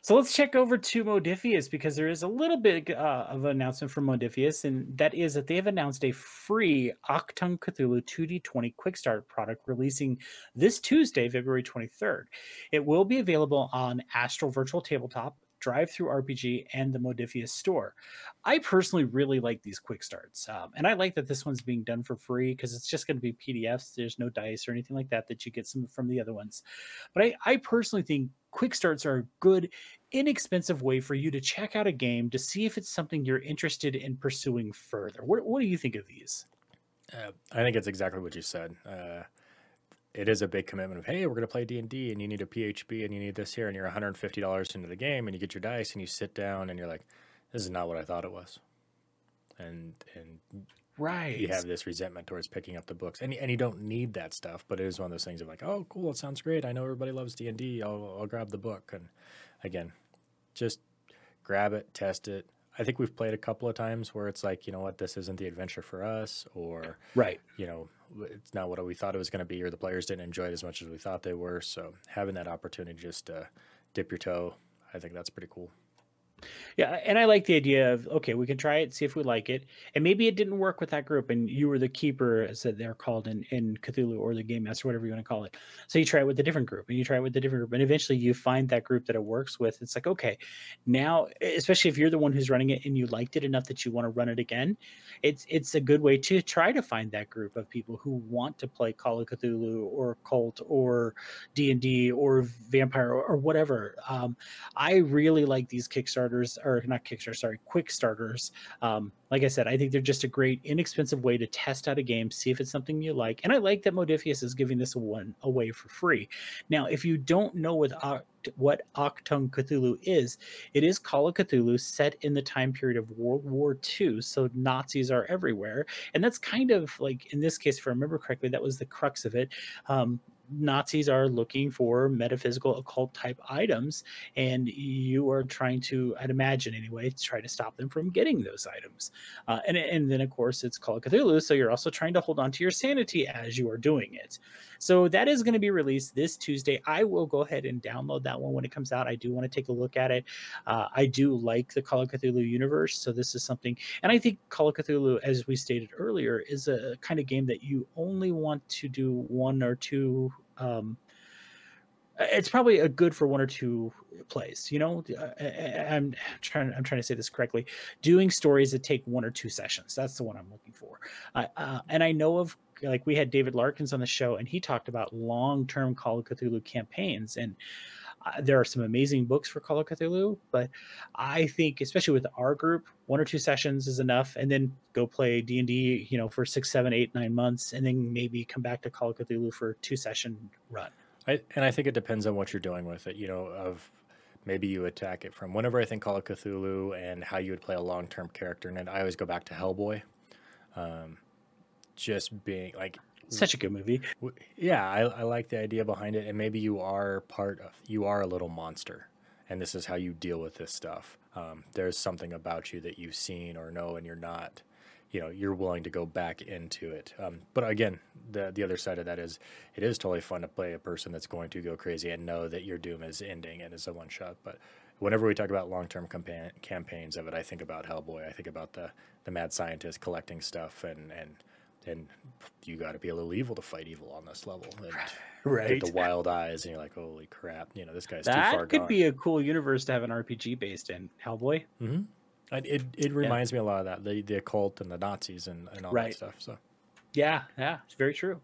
So let's check over to Modiphius because there is a little bit uh, of an announcement from Modiphius, and that is that they have announced a free Achtung Cthulhu 2D20 Quick Start product releasing this Tuesday, February 23rd. It will be available on Astral Virtual Tabletop, DriveThruRPG, and the Modiphius store. I personally really like these quick starts, um, and I like that this one's being done for free because it's just going to be PDFs. There's no dice or anything like that that you get some from the other ones. But I, I personally think quick starts are a good, inexpensive way for you to check out a game to see if it's something you're interested in pursuing further. What, what do you think of these? Uh, I think it's exactly what you said. Uh, it is a big commitment of hey we're going to play d&d and you need a PHB and you need this here and you're $150 into the game and you get your dice and you sit down and you're like this is not what i thought it was. And and right. you have this resentment towards picking up the books and, and you don't need that stuff but it is one of those things of like oh cool it sounds great. I know everybody loves d&d i'll, I'll grab the book. And again just grab it test it. I think we've played a couple of times where it's like, you know what, this isn't the adventure for us, or right, you know, it's not what we thought it was going to be, or the players didn't enjoy it as much as we thought they were. So having that opportunity just to dip your toe, I think that's pretty cool. Yeah, and I like the idea of okay, we can try it, see if we like it, and maybe it didn't work with that group, and you were the keeper, as they're called in in Cthulhu or the game master, whatever you want to call it. So you try it with a different group, and you try it with a different group, and eventually you find that group that it works with. It's like okay, now, especially if you're the one who's running it and you liked it enough that you want to run it again, it's it's a good way to try to find that group of people who want to play Call of Cthulhu or Cult or D and D or Vampire or, or whatever. Um, I really like these Kickstarters or not Kickstarter, sorry, quick starters. Um, like I said, I think they're just a great, inexpensive way to test out a game, see if it's something you like. And I like that Modiphius is giving this one away for free. Now, if you don't know what what Achtung Cthulhu is, it is Call of Cthulhu set in the time period of World War II. So Nazis are everywhere, and that's kind of like in this case, if I remember correctly, that was the crux of it. Um, Nazis are looking for metaphysical occult type items, and you are trying to, I'd imagine anyway, try to stop them from getting those items. Uh, and and then of course it's Call of Cthulhu, so you're also trying to hold on to your sanity as you are doing it. So that is going to be released this Tuesday. I will go ahead and download that one when it comes out. I do want to take a look at it. Uh, I do like the Call of Cthulhu universe, so this is something, and I think Call of Cthulhu, as we stated earlier, is a kind of game that you only want to do one or two um, it's probably a good for one or two plays. You know, I, am trying. I'm trying to say this correctly. Doing stories that take one or two sessions. That's the one I'm looking for. Uh, uh, and I know of like we had David Larkins on the show, and he talked about long-term Call of Cthulhu campaigns. And there are some amazing books for Call of Cthulhu, but I think, especially with our group, one or two sessions is enough, and then go play D and D, you know, for six, seven, eight, nine months, and then maybe come back to Call of Cthulhu for two session run. I, and I think it depends on what you're doing with it. You know, of maybe you attack it from whenever I think Call of Cthulhu and how you would play a long term character, and I always go back to Hellboy. Um, just being like such a good movie. Yeah, I, I like the idea behind it, and maybe you are part of you are a little monster, and this is how you deal with this stuff. Um, there's something about you that you've seen or know, and you're not you know you're willing to go back into it. Um, but again, the the other side of that is it is totally fun to play a person that's going to go crazy and know that your doom is ending and it's a one shot. But whenever we talk about long term campa- campaigns of it, I think about Hellboy. I think about the the mad scientist collecting stuff and and and you got to be a little evil to fight evil on this level. And right. The wild eyes, and you're like, holy crap! You know, this guy's that too far. That could be a cool universe to have an RPG based in Hellboy. Mm-hmm. It it reminds yeah. me a lot of that the the occult and the Nazis and, and all right. that stuff. So yeah, yeah, it's very true.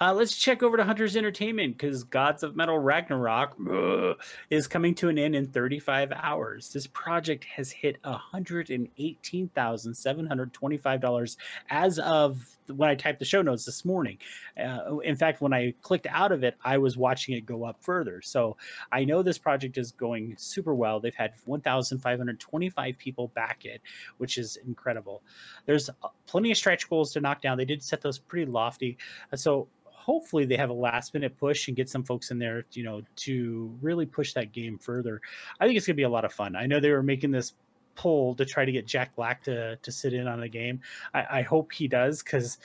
Uh, let's check over to Hunters Entertainment because Gods of Metal Ragnarok uh, is coming to an end in 35 hours. This project has hit $118,725 as of when I typed the show notes this morning. Uh, in fact, when I clicked out of it, I was watching it go up further. So I know this project is going super well. They've had 1,525 people back it, which is incredible. There's uh, plenty of stretch goals to knock down. They did set those pretty lofty. Uh, so hopefully they have a last minute push and get some folks in there, you know, to really push that game further. I think it's going to be a lot of fun. I know they were making this pull to try to get Jack Black to to sit in on the game. I, I hope he does because,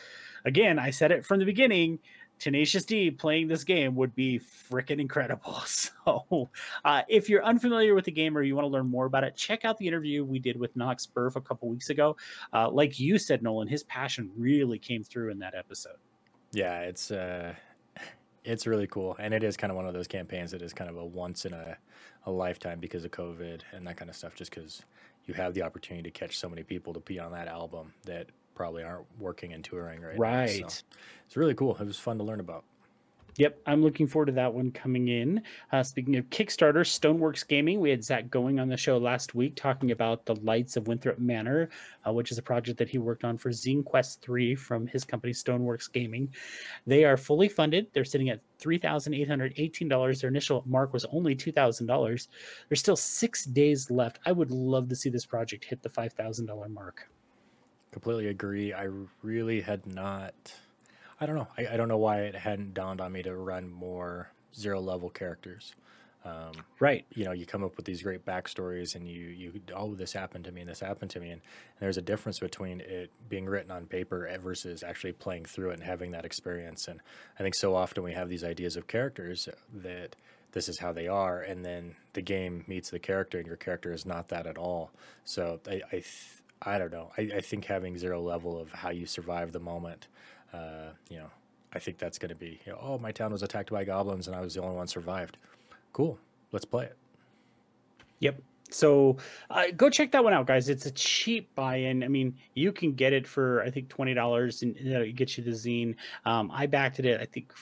again, I said it from the beginning. Tenacious D playing this game would be freaking incredible. So, uh, if you're unfamiliar with the game or you want to learn more about it, check out the interview we did with Knox Burf a couple weeks ago. Uh, like you said, Nolan, his passion really came through in that episode. Yeah, it's uh, it's really cool, and it is kind of one of those campaigns that is kind of a once in a, a lifetime because of COVID and that kind of stuff. Just because you have the opportunity to catch so many people to be on that album that probably aren't working and touring right, right. now. So it's really cool. It was fun to learn about. Yep, I'm looking forward to that one coming in. Uh, speaking of Kickstarter, Stoneworks Gaming, we had Zach going on the show last week talking about the Lights of Winthrop Manor, uh, which is a project that he worked on for Zine Quest 3 from his company Stoneworks Gaming. They are fully funded. They're sitting at $3,818. Their initial mark was only $2,000. There's still six days left. I would love to see this project hit the $5,000 mark. Completely agree. I really had not I don't know. I, I don't know why it hadn't dawned on me to run more zero level characters. Um, right. You know, you come up with these great backstories, and you you oh this happened to me and this happened to me, and, and there's a difference between it being written on paper versus actually playing through it and having that experience. And I think so often we have these ideas of characters that this is how they are, and then the game meets the character, and your character is not that at all. So I I, th- I don't know. I, I think having zero level of how you survive the moment uh, you know, I think that's going to be, you know, oh, my town was attacked by goblins and I was the only one survived. Cool. Let's play it. Yep. So uh, go check that one out, guys. It's a cheap buy-in. I mean, you can get it for I think twenty dollars, and it gets you the zine. Um, I backed it at I think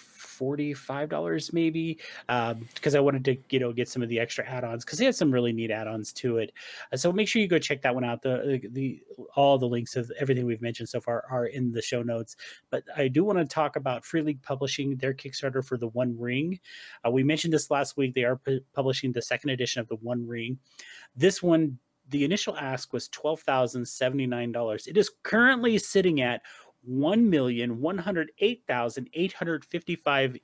$45 maybe because um, I wanted to you know get some of the extra add-ons because they had some really neat add-ons to it. Uh, so make sure you go check that one out. The, the, the all the links of everything we've mentioned so far are in the show notes. But I do want to talk about Free League Publishing their Kickstarter for the One Ring. Uh, we mentioned this last week. They are pu- publishing the second edition of the One Ring. This one the initial ask was $12,079. It is currently sitting at one million one hundred eight thousand eight hundred fifty five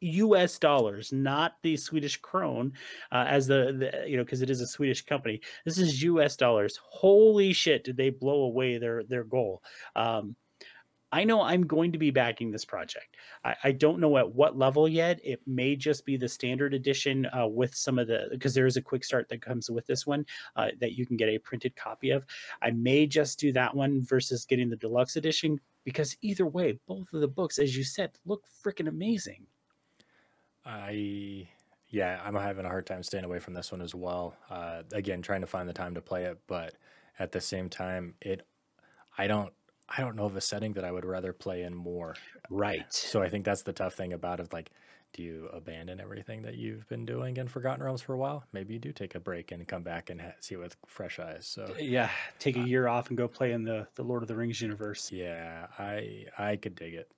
U.S. dollars, not the Swedish krone, uh, as the, the you know because it is a Swedish company. This is U.S. dollars. Holy shit! Did they blow away their their goal? Um, I know I'm going to be backing this project. I, I, don't know at what level yet. It may just be the standard edition uh, with some of the because there is a quick start that comes with this one uh, that you can get a printed copy of. I may just do that one versus getting the deluxe edition because either way, both of the books, as you said, look freaking amazing. I yeah, I'm having a hard time staying away from this one as well. Uh, again, trying to find the time to play it, but at the same time, it I don't I don't know of a setting that I would rather play in more. Right. So I think that's the tough thing about it. Like, do you abandon everything that you've been doing in Forgotten Realms for a while? Maybe you do take a break and come back and ha- see it with fresh eyes. So yeah, take a uh, year off and go play in the the Lord of the Rings universe. Yeah, I I could dig it.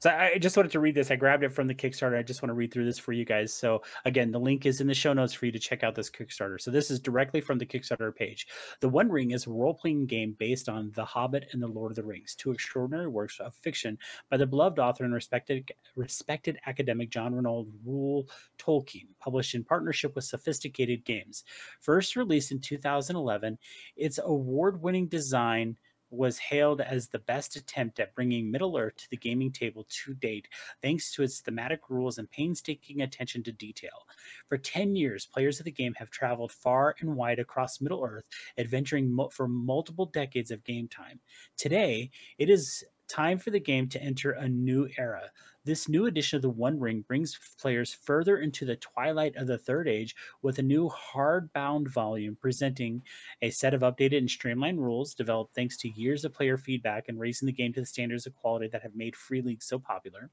So I just wanted to read this. I grabbed it from the Kickstarter. I just want to read through this for you guys. So again, the link is in the show notes for you to check out this Kickstarter. So this is directly from the Kickstarter page. The One Ring is a role-playing game based on The Hobbit and The Lord of the Rings, two extraordinary works of fiction by the beloved author and respected respected academic John Ronald Reuel Tolkien, published in partnership with Sophisticated Games. First released in 2011, its award-winning design was hailed as the best attempt at bringing Middle Earth to the gaming table to date, thanks to its thematic rules and painstaking attention to detail. For 10 years, players of the game have traveled far and wide across Middle Earth, adventuring mo- for multiple decades of game time. Today, it is time for the game to enter a new era, this new edition of the One Ring brings players further into the twilight of the Third Age with a new hardbound volume presenting a set of updated and streamlined rules developed thanks to years of player feedback and raising the game to the standards of quality that have made Free League so popular.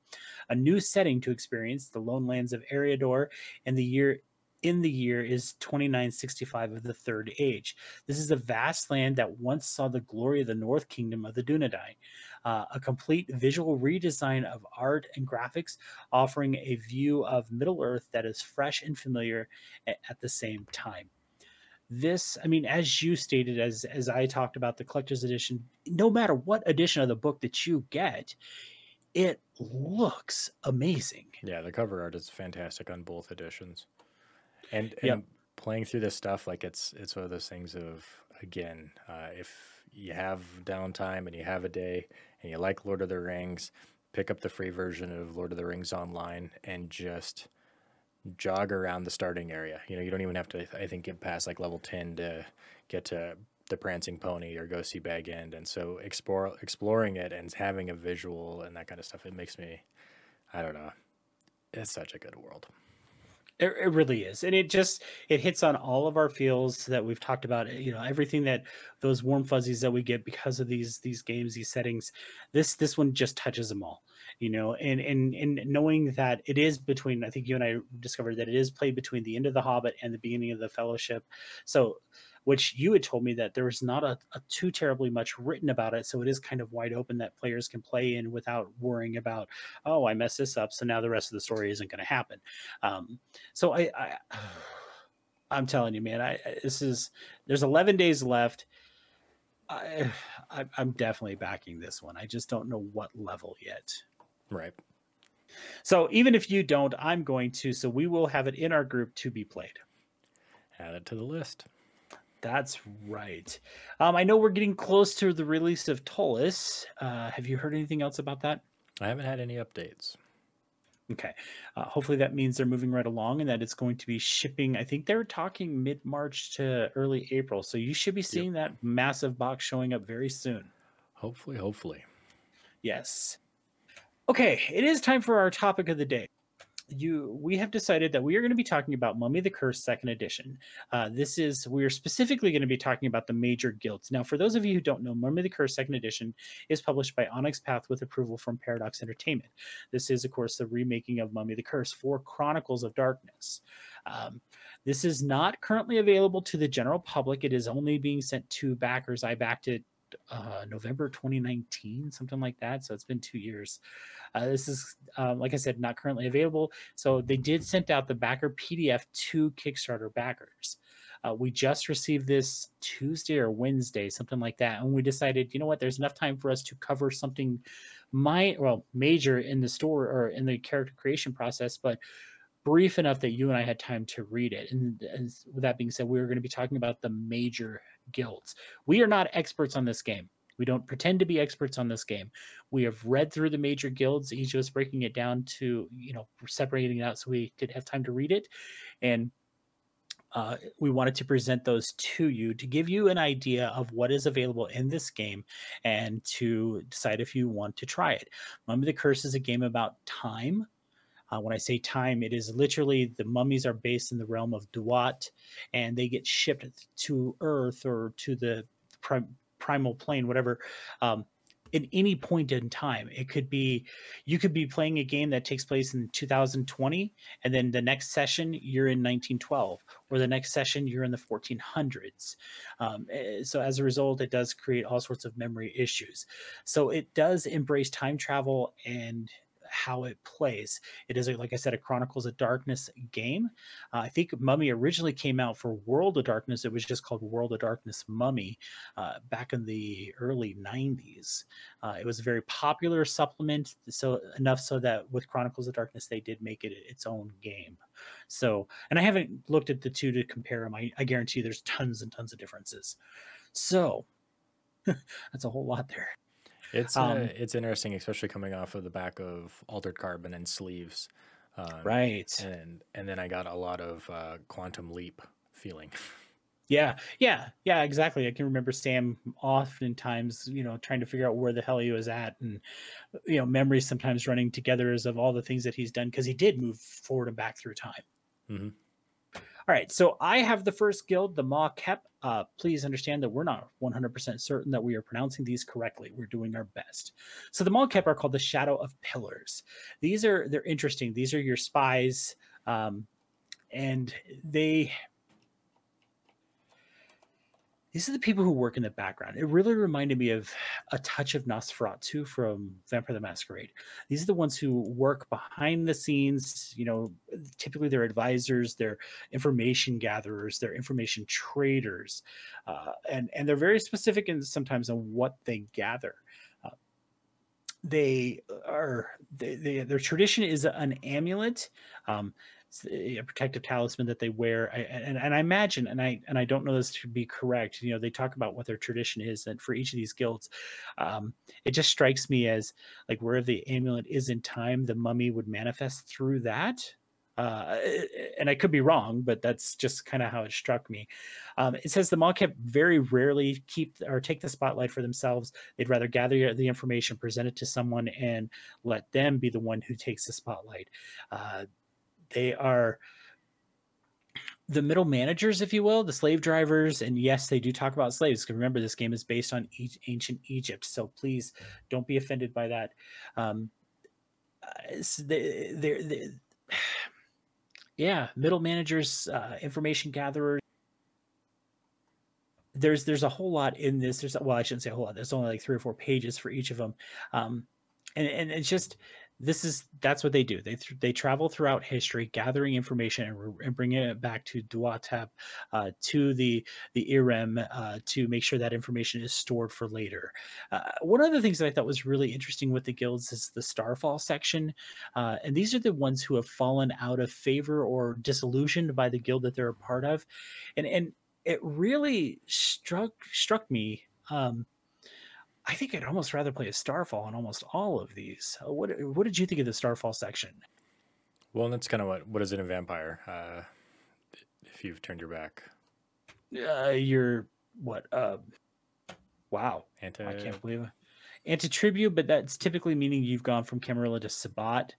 A new setting to experience, the lone lands of Eriador, and the year in the year is 2965 of the Third Age. This is a vast land that once saw the glory of the North Kingdom of the Dunedain. Uh, a complete visual redesign of art and graphics, offering a view of Middle Earth that is fresh and familiar at, at the same time this i mean as you stated as as i talked about the collector's edition no matter what edition of the book that you get it looks amazing yeah the cover art is fantastic on both editions and, and yep. playing through this stuff, like it's it's one of those things of again, uh, if you have downtime and you have a day and you like Lord of the Rings, pick up the free version of Lord of the Rings online and just jog around the starting area. You know, you don't even have to, I think, get past like level 10 to get to the prancing pony or go see Bag End. And so explore, exploring it and having a visual and that kind of stuff, it makes me, I don't know, it's such a good world. It, really is, and it just it hits on all of our feels that we've talked about. You know, everything that those warm fuzzies that we get because of these these games, these settings. This this one just touches them all. You know, and and and knowing that it is between. I think you and I discovered that it is played between the end of the Hobbit and the beginning of the Fellowship. So which you had told me that there was not a, a, too terribly much written about it. So it is kind of wide open that players can play in without worrying about, oh, I messed this up. So now the rest of the story isn't going to happen. Um, so I, I, I'm telling you, man, I, this is, there's 11 days left. I, I, I'm definitely backing this one. I just don't know what level yet. Right. So even if you don't, I'm going to. So we will have it in our group to be played. Add it to the list. That's right. Um, I know we're getting close to the release of Ptolus. Uh, have you heard anything else about that? I haven't had any updates. Okay. Uh, hopefully that means they're moving right along and that it's going to be shipping. I think they're talking mid March to early April. So you should be seeing yep. that massive box showing up very soon. Hopefully, hopefully. Yes. Okay. It is time for our topic of the day you we have decided that we are going to be talking about Mummy the Curse Second Edition. Uh, this is we are specifically going to be talking about the major guilds. Now, for those of you who don't know, Mummy the Curse Second Edition is published by Onyx Path with approval from Paradox Entertainment. This is, of course, the remaking of Mummy the Curse for Chronicles of Darkness. Um, this is not currently available to the general public. It is only being sent to backers. I backed it uh, November 2019, something like that. So it's been two years. Uh, this is, um, like I said, not currently available. So they did send out the backer PDF to Kickstarter backers. Uh, we just received this Tuesday or Wednesday, something like that, and we decided, you know what, there's enough time for us to cover something, my well, major in the store or in the character creation process, but brief enough that you and I had time to read it. And, and with that being said, we are going to be talking about the major guilds. We are not experts on this game. We don't pretend to be experts on this game. We have read through the major guilds, each of us breaking it down to, you know, separating it out so we could have time to read it. And uh, we wanted to present those to you to give you an idea of what is available in this game and to decide if you want to try it. Mummy the Curse is a game about time. Uh, when I say time, it is literally the mummies are based in the realm of Duat and they get shipped to Earth or to the primal plane, whatever. Um, in any point in time. It could be you could be playing a game that takes place in 2020, and then the next session you're in 1912, or the next session you're in the 1400s. Um, eh, so as a result, it does create all sorts of memory issues. So it does embrace time travel and how it plays. It is, like I said, a Chronicles of Darkness game. Uh, I think Mummy originally came out for World of Darkness. It was just called World of Darkness Mummy uh, back in the early 90s. Uh, it was a very popular supplement, so enough so that with Chronicles of Darkness, they did make it its own game. So, and I haven't looked at the two to compare them. I, I guarantee you there's tons and tons of differences. So, that's a whole lot there. It's uh, um, uh, it's interesting, especially coming off of the back of Altered Carbon and Sleeves, um, right? And and then I got a lot of uh, Quantum Leap feeling. Yeah, yeah, yeah, exactly. I can remember Sam oftentimes, you know, trying to figure out where the hell he was at, and you know, memories sometimes running together as of all the things that he's done because he did move forward and back through time. Mm-hmm. All right, so I have the first guild, the Maa-Kep. Uh, please understand that we're not 100% certain that we are pronouncing these correctly. We're doing our best. So the Maa-Kep are called the Shadow of Pillars. These are they're interesting. These are your spies, um, and they these are the people who work in the background. It really reminded me of a touch of Nosferatu from Vampire the Masquerade. These are the ones who work behind the scenes. You know, typically they're advisors, they're information gatherers, they're information traders, uh, and and they're very specific and sometimes on what they gather. Uh, they are they, they, their tradition is an amulet. Um, a protective talisman that they wear I, and, and i imagine and i and i don't know this to be correct you know they talk about what their tradition is and for each of these guilds um, it just strikes me as like where the amulet is in time the mummy would manifest through that uh, and I could be wrong, but that's just kind of how it struck me. Um, it says the Maa-Kep very rarely keep or take the spotlight for themselves. They'd rather gather the information, present it to someone, and let them be the one who takes the spotlight. Uh, they are the middle managers, if you will, the slave drivers, and yes, they do talk about slaves. Because remember, this game is based on ancient Egypt, so please don't be offended by that. Um, uh, they, they're, they're, yeah, middle managers, uh, information gatherers. There's there's a whole lot in this. There's well, I shouldn't say a whole lot. There's only like three or four pages for each of them, um, and and it's just this is that's what they do. They they travel throughout history, gathering information and, and bringing it back to Duatep, uh, to the the Irem, uh, to make sure that information is stored for later. Uh, one of the things that I thought was really interesting with the guilds is the Starfall section, uh, and these are the ones who have fallen out of favor or disillusioned by the guild that they're a part of, and and it really struck struck me. Um, I think I'd almost rather play a Starfall on almost all of these. Uh, what what did you think of the Starfall section? Well, that's kind of what what is it in Vampire? Uh, if you've turned your back, uh, you're what? Uh, wow, Anti- I can't believe it. Antitribu, but that's typically meaning you've gone from Camarilla to Sabbat.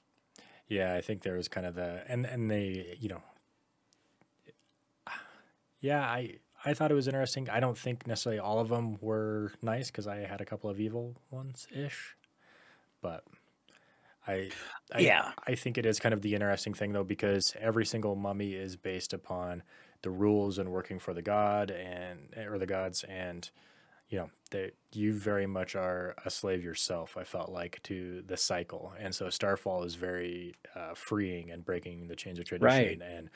Yeah, I think there was kind of the and and they you know, yeah, I I thought it was interesting. I don't think necessarily all of them were nice because I had a couple of evil ones ish, but I, I yeah I think it is kind of the interesting thing though because every single mummy is based upon the rules and working for the god and or the gods and you know that you very much are a slave yourself i felt like to the cycle and so starfall is very uh, freeing and breaking the chains of tradition right. and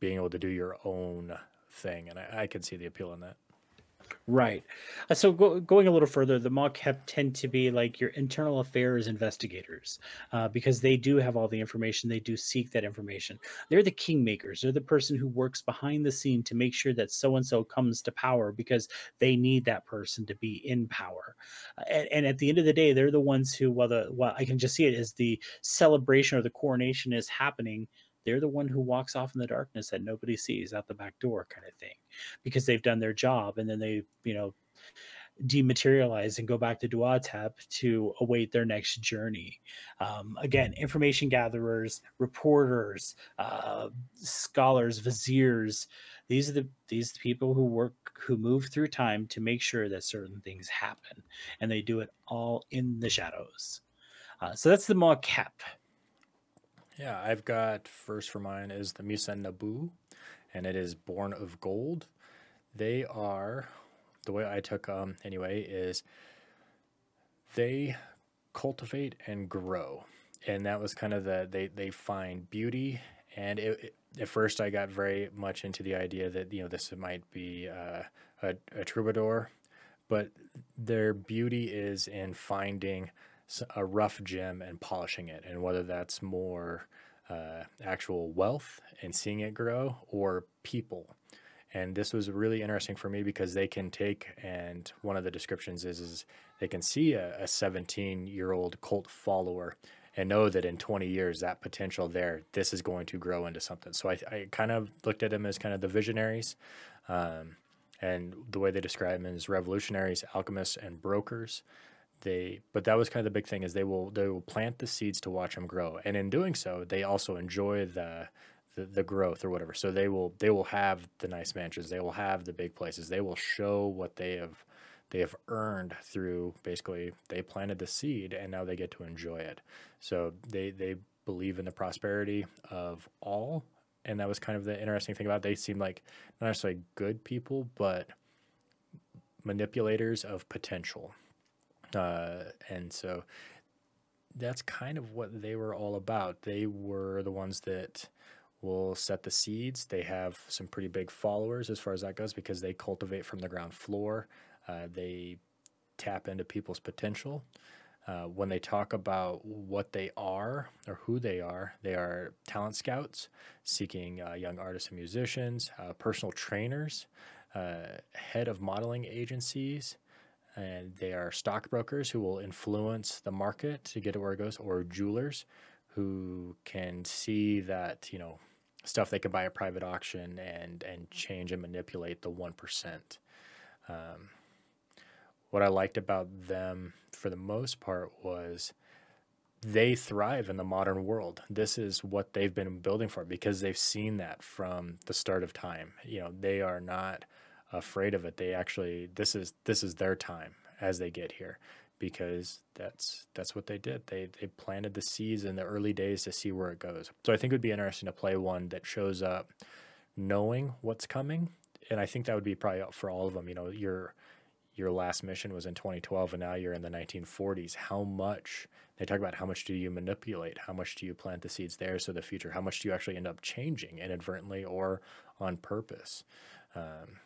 being able to do your own thing, and I, I can see the appeal in that. Right. Uh, so go, going a little further, the Maa-Kep tend to be like your internal affairs investigators uh, because they do have all the information. They do seek that information. They're the kingmakers. They're the person who works behind the scene to make sure that so and so comes to power because they need that person to be in power. Uh, and, and, at the end of the day, they're the ones who, while the well, I can just see it as the celebration or the coronation is happening they're the one who walks off in the darkness that nobody sees out the back door kind of thing because they've done their job and then they you know dematerialize and go back to Duatep to await their next journey. Um, again, information gatherers, reporters, uh, scholars, viziers. These are the these the people who work who move through time to make sure that certain things happen, and they do it all in the shadows. Uh, so that's the Maa-Kep. Yeah, I've got first for mine is the Mesen-Nebu, and it is Born of Gold. They are the way I took them anyway is they cultivate and grow, and that was kind of the they they find beauty. And it, it, at first, I got very much into the idea that you know this might be uh, a, a troubadour, but their beauty is in finding a rough gem and polishing it, and whether that's more uh, actual wealth and seeing it grow or people. And this was really interesting for me because they can take and one of the descriptions is is they can see a 17 year old cult follower and know that in 20 years that potential there this is going to grow into something. So I, I kind of looked at them as kind of the visionaries. Um, and the way they describe them is revolutionaries, alchemists, and brokers they but that was kind of the big thing is they will they will plant the seeds to watch them grow. And in doing so they also enjoy the the, the growth or whatever. So they will they will have the nice mansions. They will have the big places. They will show what they have they have earned through basically they planted the seed and now they get to enjoy it. So they they believe in the prosperity of all. And that was kind of the interesting thing about it. they seem like not necessarily good people but manipulators of potential uh, and so that's kind of what they were all about. They were the ones that will set the seeds. They have some pretty big followers as far as that goes because they cultivate from the ground floor. Uh, they tap into people's potential. Uh, when they talk about what they are or who they are, they are talent scouts seeking uh, young artists and musicians, uh, personal trainers, uh, head of modeling agencies, and they are stockbrokers who will influence the market to get it where it goes, or jewelers who can see that you know stuff they can buy at private auction and and change and manipulate the one percent. Um, what I liked about them for the most part was they thrive in the modern world. This is what they've been building for because they've seen that from the start of time. You know, they are not afraid of it. They actually this is this is their time as they get here because that's that's what they did. They they planted the seeds in the early days to see where it goes. So I think it would be interesting to play one that shows up knowing what's coming, and I think that would be probably for all of them. You know, your your last mission was in 2012, and now you're in the 1940s. How much they talk about how much do you manipulate? How much do you plant the seeds there so the future? How much do you actually end up changing inadvertently or on purpose? Um,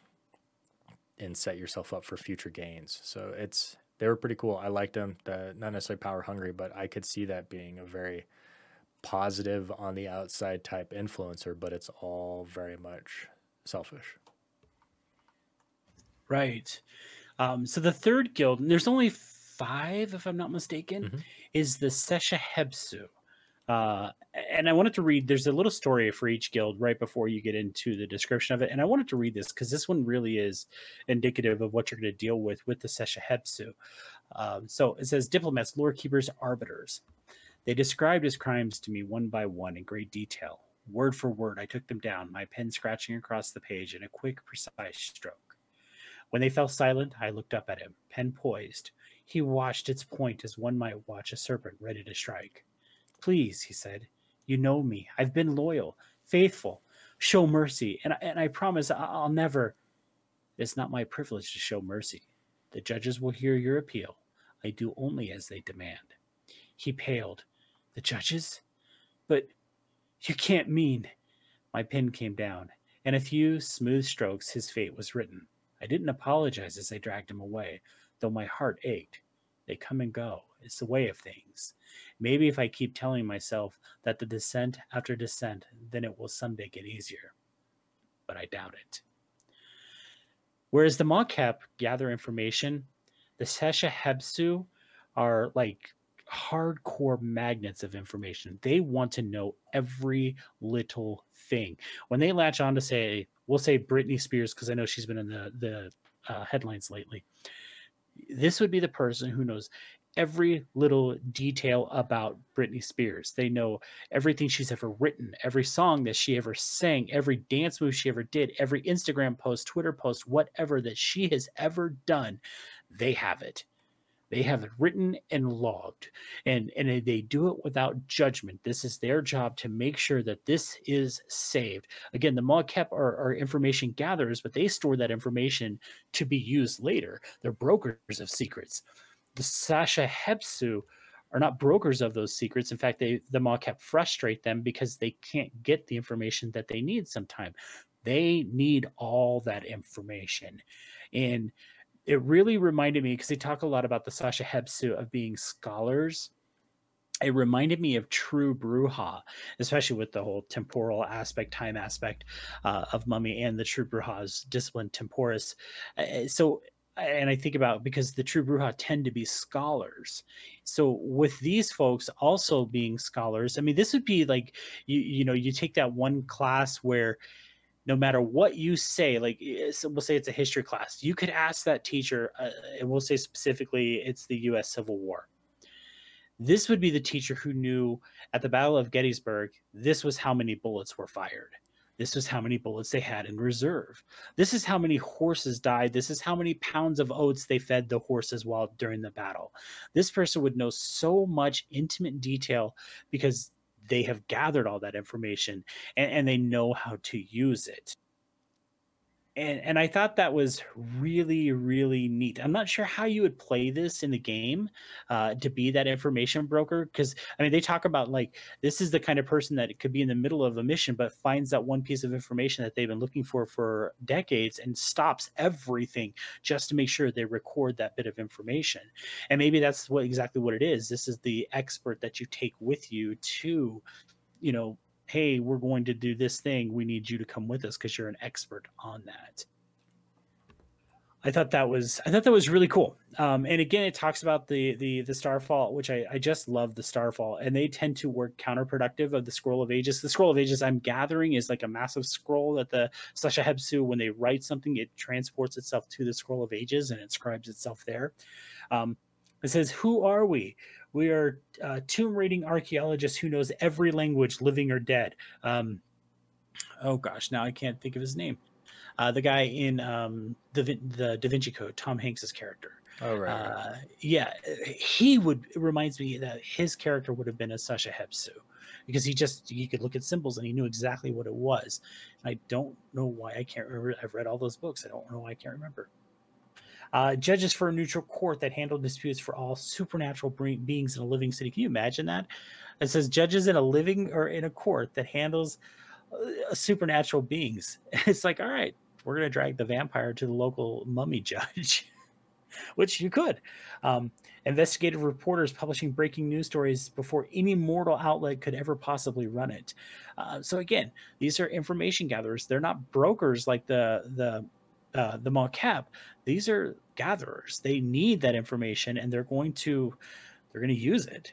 and set yourself up for future gains. So it's they were pretty cool. I liked them. The, not necessarily power hungry, but I could see that being a very positive on the outside type influencer, but it's all very much selfish. Right. Um, so the third guild, there's only five, if I'm not mistaken, mm-hmm. is the Sesha-Hebsu. Uh, and I wanted to read. There's a little story for each guild right before you get into the description of it, and I wanted to read this because this one really is indicative of what you're going to deal with with the Sesha-Hebsu. Um, so it says diplomats, lore keepers, arbiters. They described his crimes to me one by one in great detail. Word for word, I took them down, my pen scratching across the page in a quick, precise stroke. When they fell silent, I looked up at him, pen poised. He watched its point as one might watch a serpent ready to strike. Please, he said, you know me. I've been loyal, faithful. Show mercy. And, and I promise I'll never. It's not my privilege to show mercy. The judges will hear your appeal. I do only as they demand. He paled. The judges? But you can't mean. My pen came down. In a few smooth strokes, his fate was written. I didn't apologize as they dragged him away, though my heart ached. They come and go. It's the way of things. Maybe if I keep telling myself that the descent after descent, then it will someday get easier. But I doubt it. Whereas the Maa-Kep gather information, the Sesha-Hebsu are like hardcore magnets of information. They want to know every little thing. When they latch on to say, we'll say Britney Spears, because I know she's been in the the uh, headlines lately. This would be the person who knows every little detail about Britney Spears. They know everything she's ever written, every song that she ever sang, every dance move she ever did, every Instagram post, Twitter post, whatever that she has ever done. They have it. They have it written and logged, and and they do it without judgment. This is their job to make sure that this is saved. Again, the Maa-Kep are, are information gatherers, but they store that information to be used later. They're brokers of secrets. The Sesha-Hebsu are not brokers of those secrets. In fact, they the Maa-Kep frustrate them because they can't get the information that they need sometime. They need all that information. And it really reminded me because they talk a lot about the Sesha-Hebsu of being scholars. It reminded me of true Brujah, especially with the whole temporal aspect, time aspect uh, of Mummy and the true Brujah's discipline temporis. Uh, so, and I think about because the true Brujah tend to be scholars. So with these folks also being scholars, I mean, this would be like you you know you take that one class where no matter what you say like eh, we'll say it's a history class you could ask that teacher uh, and we'll say specifically it's the us civil war this would be the teacher who knew at the battle of gettysburg this was how many bullets were fired this was how many bullets they had in reserve. This is how many horses died. This is how many pounds of oats they fed the horses while during the battle. This person would know so much intimate detail because they have gathered all that information and, and they know how to use it and and I thought that was really really neat. I'm not sure how you would play this in the game uh, to be that information broker because I mean they talk about like this is the kind of person that could be in the middle of a mission but finds that one piece of information that they've been looking for for decades and stops everything just to make sure they record that bit of information. And maybe that's what exactly what it is. This is the expert that you take with you to you know hey, we're going to do this thing. We need you to come with us because you're an expert on that. I thought that was I thought that was really cool. Um, and again, it talks about the the the Starfall, which I, I just love the Starfall, and they tend to work counterproductive of the Scroll of Ages. The Scroll of Ages, I'm gathering, is like a massive scroll that the Sesha-Hebsu, when they write something, it transports itself to the Scroll of Ages and inscribes itself there. Um, it says, "Who are we? We are uh, tomb raiding archaeologists who knows every language, living or dead. Um, oh gosh, now I can't think of his name. Uh, the guy in um, the the Da Vinci Code, Tom Hanks's character. Oh right. Uh, yeah, he would. It reminds me that his character would have been a Sesha-Hebsu because he just he could look at symbols and he knew exactly what it was. And I don't know why I can't remember. I've read all those books. I don't know why I can't remember. Uh, judges for a neutral court that handle disputes for all supernatural beings in a living city. Can you imagine that? It says judges in a living or in a court that handles uh, supernatural beings. It's like, all right, we're going to drag the vampire to the local mummy judge, which you could. Um, investigative reporters publishing breaking news stories before any mortal outlet could ever possibly run it. Uh, so again, these are information gatherers. They're not brokers like the the uh, the Maa-Kep, these are gatherers. They need that information, and they're going to they're going to use it.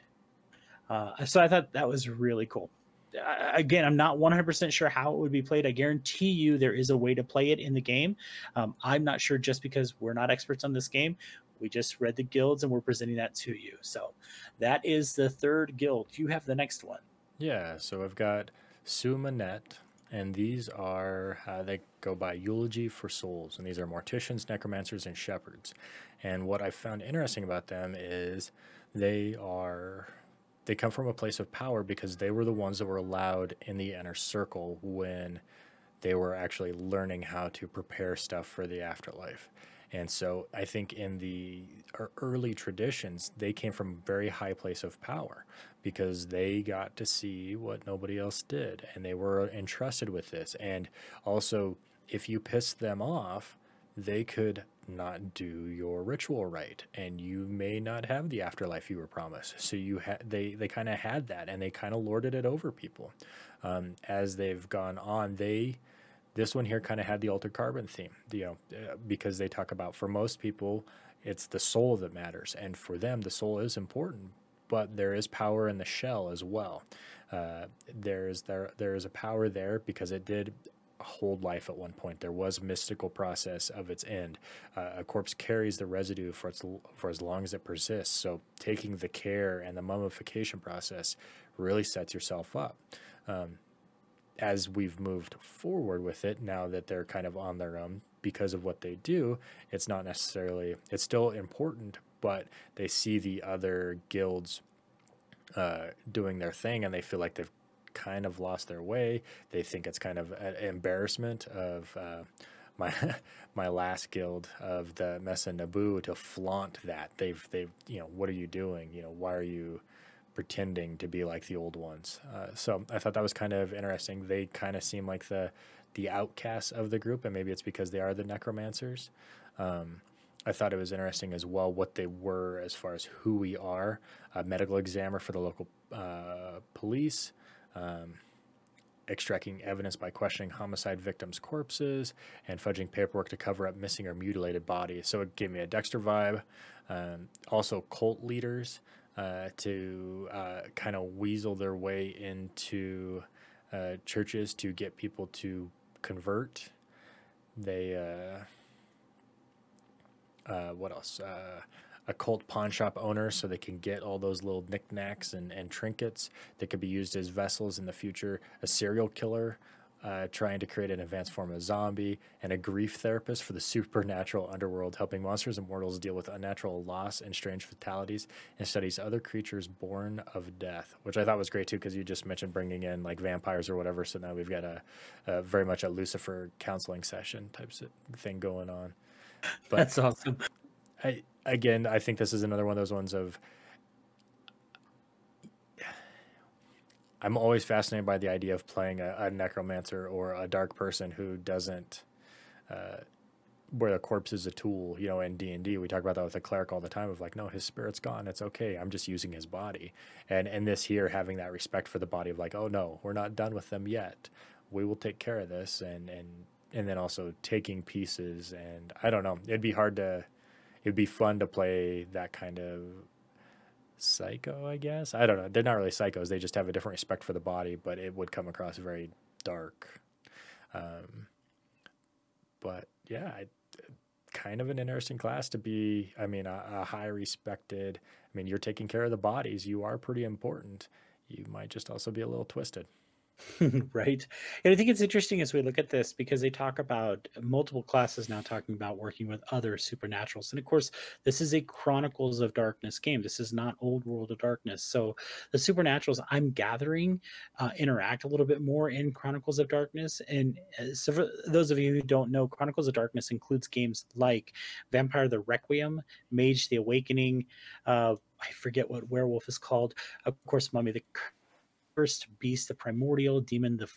Uh, so I thought that was really cool. Uh, again, I'm not 100% sure how it would be played. I guarantee you there is a way to play it in the game. Um, I'm not sure just because we're not experts on this game. We just read the guilds and we're presenting that to you. So that is the third guild. You have the next one. Yeah, so I've got Su-Menent, and these are uh, they go by eulogy for souls. And these are morticians necromancers and shepherds. And what i found interesting about them is they are they come from a place of power because they were the ones that were allowed in the inner circle when they were actually learning how to prepare stuff for the afterlife And so I think in the early traditions, they came from a very high place of power because they got to see what nobody else did and they were entrusted with this. And also, if you pissed them off, they could not do your ritual right and you may not have the afterlife you were promised so you they they kind of had that and they kind of lorded it over people um, as they've gone on they this one here kind of had the altered carbon theme you know uh, because they talk about for most people it's the soul that matters and for them the soul is important but there is power in the shell as well uh, there is there there is a power there because it did hold life at one point. There was a mystical process of its end. Uh, a corpse carries the residue for its for as long as it persists. So taking the care and the mummification process really sets yourself up. Um, as we've moved forward with it, now that they're kind of on their own because of what they do, it's not necessarily it's still important, but they see the other guilds uh, doing their thing and they feel like they've kind of lost their way. They think it's kind of an embarrassment of uh, my my last guild of the Mesen-Nebu to flaunt that. They've they've you know what are you doing? You know why are you pretending to be like the old ones? Uh, so I thought that was kind of interesting. They kind of seem like the the outcasts of the group, and maybe it's because they are the necromancers. Um, I thought it was interesting as well what they were as far as who we are. A medical examiner for the local uh, police, um, extracting evidence by questioning homicide victims' corpses and fudging paperwork to cover up missing or mutilated bodies. So it gave me a Dexter vibe. Um, also, cult leaders uh, to uh, kind of weasel their way into uh, churches to get people to convert. They, uh, uh, what else? Uh, occult pawn shop owners so they can get all those little knickknacks and, and trinkets that could be used as vessels in the future. A serial killer uh, trying to create an advanced form of zombie, and a grief therapist for the supernatural underworld, helping monsters and mortals deal with unnatural loss and strange fatalities, and studies other creatures born of death, which I thought was great too, because you just mentioned bringing in like vampires or whatever. So now we've got a, a very much a Lucifer counseling session type thing going on. But That's awesome. I again, I think this is another one of those ones of. I'm always fascinated by the idea of playing a, a necromancer or a dark person who doesn't, uh, where the corpse is a tool. You know, in D and D, we talk about that with a cleric all the time. Of like, no, his spirit's gone. It's okay. I'm just using his body. And and this here, having that respect for the body of like, oh no, we're not done with them yet. We will take care of this. And and and then also taking pieces. And I don't know. It'd be hard to it'd be fun to play that kind of psycho, I guess. I don't know. They're not really psychos. They just have a different respect for the body, but it would come across very dark. Um, but yeah, I, kind of an interesting class to be. I mean, a, a high respected. I mean, you're taking care of the bodies. You are pretty important. You might just also be a little twisted. right. And I think it's interesting as we look at this because they talk about multiple classes now talking about working with other supernaturals. And of course, this is a Chronicles of Darkness game. This is not Old World of Darkness. So the supernaturals I'm gathering uh, interact a little bit more in Chronicles of Darkness. And uh, so for those of you who don't know, Chronicles of Darkness includes games like Vampire the Requiem, Mage the Awakening, uh, I forget what werewolf is called. Of course, Mummy the first beast, the primordial demon, the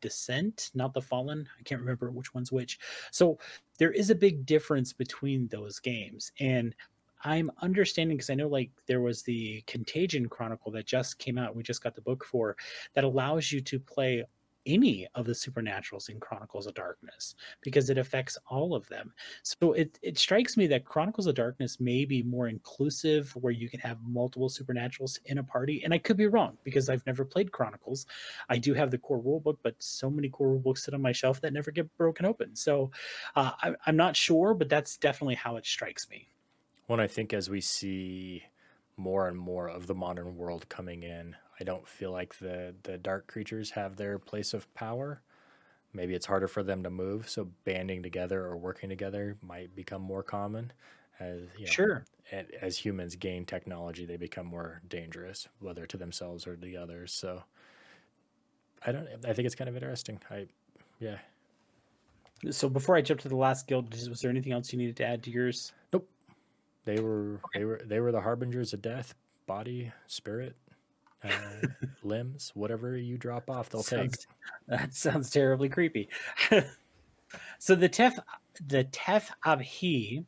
descent, not the fallen. I can't remember which one's which. So there is a big difference between those games. And I'm understanding because I know like there was the Contagion Chronicle that just came out. We just got the book for that allows you to play any of the supernaturals in Chronicles of Darkness because it affects all of them. So it, it strikes me that Chronicles of Darkness may be more inclusive where you can have multiple supernaturals in a party. And I could be wrong because I've never played Chronicles. I do have the core rulebook, but so many core rulebooks sit on my shelf that never get broken open. So uh, I, I'm not sure, but that's definitely how it strikes me. When I think as we see more and more of the modern world coming in, I don't feel like the the dark creatures have their place of power. Maybe it's harder for them to move, so banding together or working together might become more common. As you know, sure, as humans gain technology, they become more dangerous, whether to themselves or the others. So, I don't. I think it's kind of interesting. I, yeah. So before I jump to the last guild, was there anything else you needed to add to yours? Nope. They were okay. they were they were the harbingers of death, body, spirit, uh, limbs, whatever you drop off, they'll sounds, take. That sounds terribly creepy. so the Tef the Tef Abhi,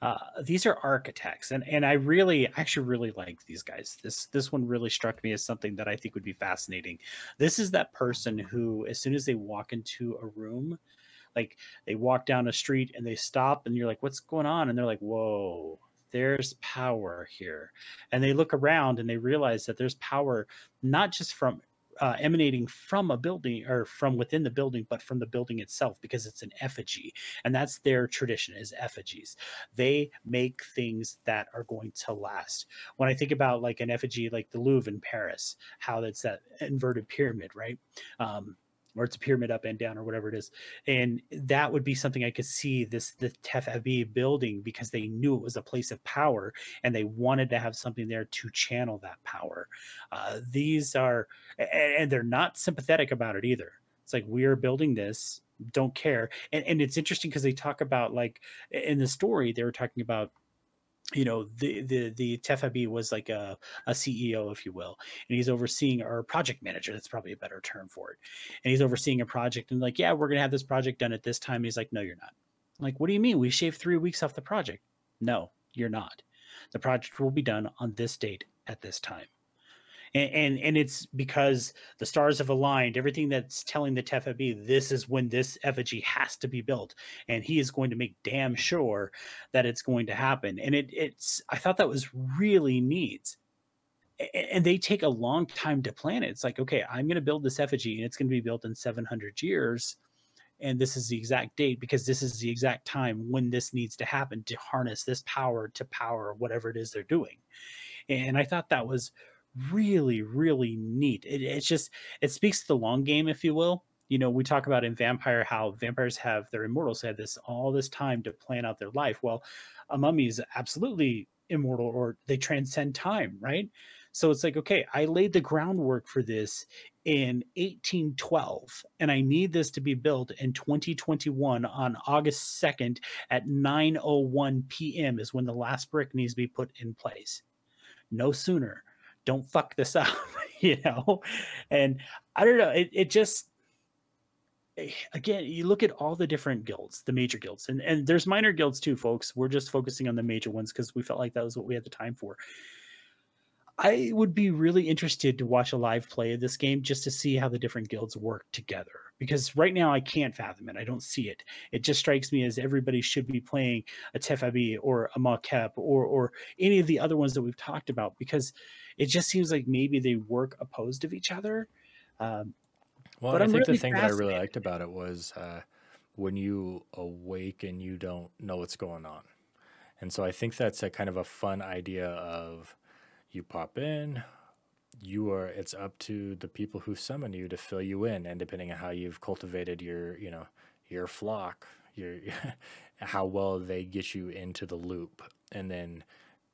uh, these are architects, and and I really I actually really like these guys. This this one really struck me as something that I think would be fascinating. This is that person who, as soon as they walk into a room, like they walk down a street and they stop and you're like what's going on and they're like whoa there's power here and they look around and they realize that there's power not just from uh, emanating from a building or from within the building, but from the building itself because it's an effigy, and that's their tradition is effigies. They make things that are going to last. When I think about like an effigy, like the Louvre in Paris, how that's that inverted pyramid, right? Um, or it's a pyramid up and down or whatever it is and that would be something i could see this the tef building because they knew it was a place of power and they wanted to have something there to channel that power. Uh, these are and they're not sympathetic about it either. It's like we are building this don't care. And, and it's interesting because they talk about like in the story they were talking about you know the the the Tef-Aabhi was like a, a CEO, if you will, and he's overseeing our project manager. That's probably a better term for it. And he's overseeing a project and like, yeah, we're gonna have this project done at this time. He's like, no, you're not. I'm like, what do you mean? We shaved three weeks off the project. No, you're not. The project will be done on this date at this time and, and and, it's because the stars have aligned. Everything that's telling the Tef-Aabhi this is when this effigy has to be built. And he is going to make damn sure that it's going to happen. And it it's i thought that was really neat. And they take a long time to plan it. It's like okay i'm going to build this effigy and it's going to be built in 700 years. And this is the exact date because this is the exact time when this needs to happen to harness this power to power whatever it is they're doing. And i thought that was really really neat. It, it's just it speaks to the long game if you will. You know we talk about in vampire how vampires have their immortals had this all this time to plan out their life. Well a mummy is absolutely immortal or they transcend time right? So it's like okay i laid the groundwork for this in 1812 and i need this to be built in 2021 on august 2nd at 901 p.m is when the last brick needs to be put in place. No sooner don't fuck this up, you know? And I don't know, it, it just eh, again, you look at all the different guilds, the major guilds, and, and there's minor guilds too, folks. We're just focusing on the major ones because we felt like that was what we had the time for. I would be really interested to watch a live play of this game just to see how the different guilds work together. Because right now I can't fathom it. I don't see it. It just strikes me as everybody should be playing a Tef-Aabhi or a Maa-Kep or or any of the other ones that we've talked about because it just seems like maybe they work opposed of each other. Um, well, I think really the thing that I really liked about it was uh, when you awake and you don't know what's going on. And so I think that's a kind of a fun idea of you pop in, you are it's up to the people who summon you to fill you in and depending on how you've cultivated your, you know, your flock, your how well they get you into the loop. And then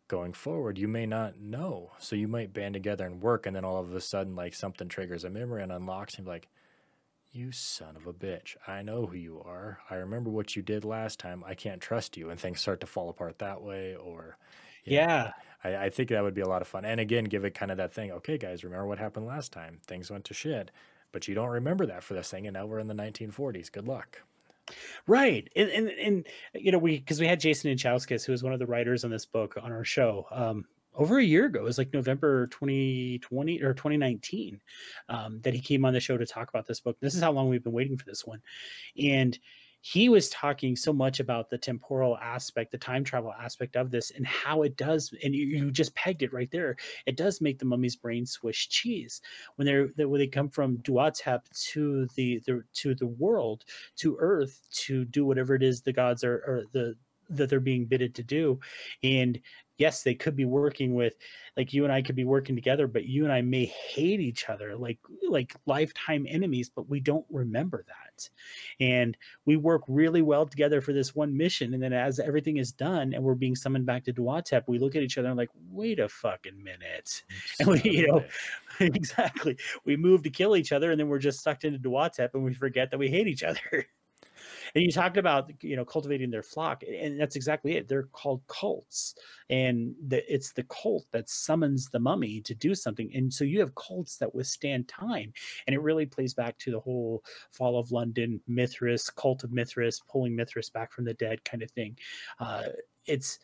going forward, you may not know. So you might band together and work, and then all of a sudden, like something triggers a memory and unlocks, and be like, you son of a bitch. I know who you are. I remember what you did last time. I can't trust you. And things start to fall apart that way. Or, yeah. I, I think that would be a lot of fun. And again, give it kind of that thing. Okay, guys, remember what happened last time? Things went to shit. But you don't remember that for this thing. And now we're in the 1940s. Good luck. Right. And, and, and you know, we, cause we had Jason Inchauskas, who was one of the writers on this book on our show, um, over a year ago. It was like November 2020 or 2019 um, that he came on the show to talk about this book. This is how long we've been waiting for this one. And he was talking so much about the temporal aspect, the time travel aspect of this, and how it does. And you, you just pegged it right there. It does make the mummy's brain swish cheese when they're when they come from Duatep to the, the to the world to Earth to do whatever it is the gods are or the that they're being bidded to do and yes, they could be working with like you and I could be working together, but you and I may hate each other like like lifetime enemies, but we don't remember that. And we work really well together for this one mission. And then as everything is done and we're being summoned back to Duatep, we look at each other and like, wait a fucking minute. And we, you know, exactly. We move to kill each other and then we're just sucked into Duatep and we forget that we hate each other. You talked about you know cultivating their flock, and that's exactly it. They're called cults, and the, it's the cult that summons the mummy to do something. And so you have cults that withstand time, and it really plays back to the whole fall of London, Mithras, cult of Mithras, pulling Mithras back from the dead kind of thing. Uh, it's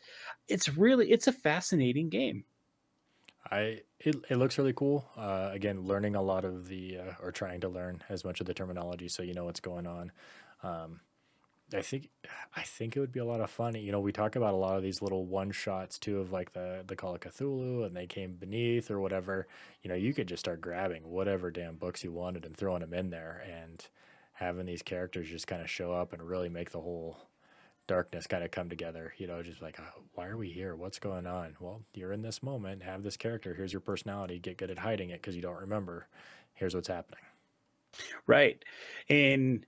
it's really it's a fascinating game. I it, it looks really cool. Uh, again, learning a lot of the uh, or trying to learn as much of the terminology so you know what's going on. Um, I think I think it would be a lot of fun. You know, we talk about a lot of these little one shots too of like the the Call of Cthulhu and they came beneath or whatever. You know, you could just start grabbing whatever damn books you wanted and throwing them in there and having these characters just kind of show up and really make the whole darkness kind of come together. You know, just like, oh, why are we here? What's going on? Well, you're in this moment. Have this character. Here's your personality. Get good at hiding it because you don't remember. Here's what's happening. Right. And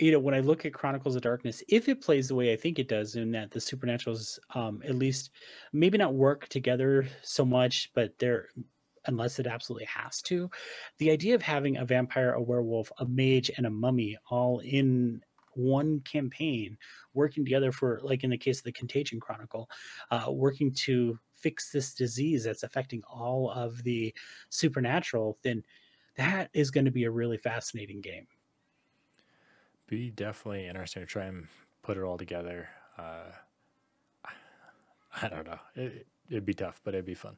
you know, when I look at Chronicles of Darkness, if it plays the way I think it does, in that the supernaturals, um, at least maybe not work together so much, but they're unless it absolutely has to. The idea of having a vampire, a werewolf, a mage, and a mummy all in one campaign working together for like in the case of the contagion chronicle uh, working to fix this disease that's affecting all of the supernatural then that is going to be a really fascinating game be definitely interesting to try and put it all together. Uh, i don't know. It, it'd be tough but it'd be fun.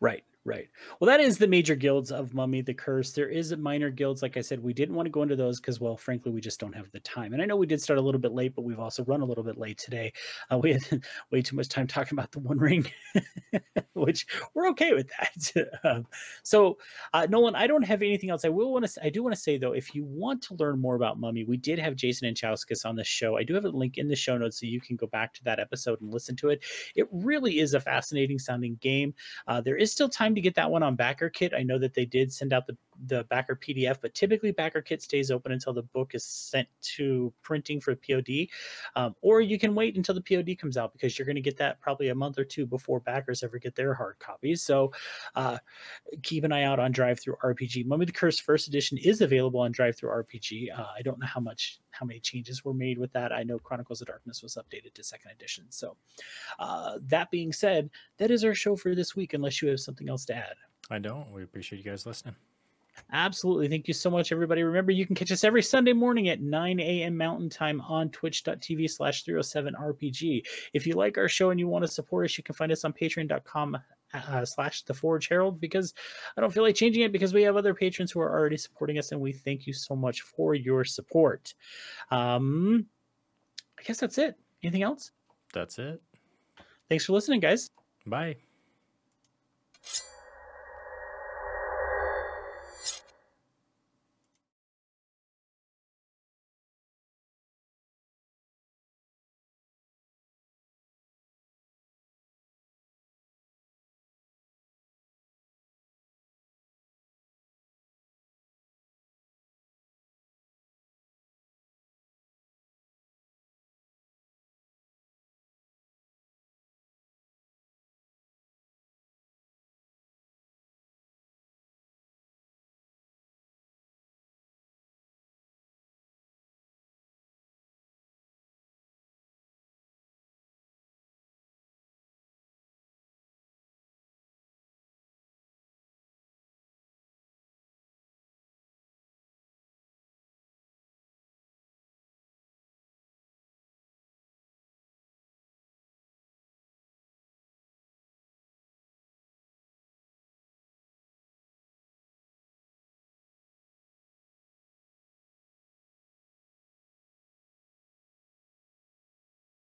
Right Right. Well, that is the major guilds of Mummy the Curse. There is minor guilds, like I said, we didn't want to go into those because, well, frankly, we just don't have the time. And I know we did start a little bit late, but we've also run a little bit late today. Uh, we had way too much time talking about the One Ring, which we're okay with that. um, so, uh, Nolan, I don't have anything else. I will want to. I do want to say though, if you want to learn more about Mummy, we did have Jason Anchauskas on the show. I do have a link in the show notes so you can go back to that episode and listen to it. It really is a fascinating sounding game. Uh, there is still time to get that one on Backer Kit. I know that they did send out the the backer PDF, but typically backer kit stays open until the book is sent to printing for POD, um, or you can wait until the POD comes out because you're going to get that probably a month or two before backers ever get their hard copies. So uh, keep an eye out on DriveThruRPG. Mummy the Curse First Edition is available on DriveThruRPG. Uh, I don't know how much how many changes were made with that. I know Chronicles of Darkness was updated to second edition. So uh, that being said, that is our show for this week. Unless you have something else to add. I don't. We appreciate you guys listening. Absolutely. Thank you so much, everybody. Remember, you can catch us every Sunday morning at 9 a.m. Mountain Time on twitch.tv slash 307RPG. If you like our show and you want to support us, you can find us on patreon.com uh, slash the Forge Herald because I don't feel like changing it because we have other patrons who are already supporting us and we thank you so much for your support. Um, I guess that's it. Anything else? That's it. Thanks for listening, guys. Bye.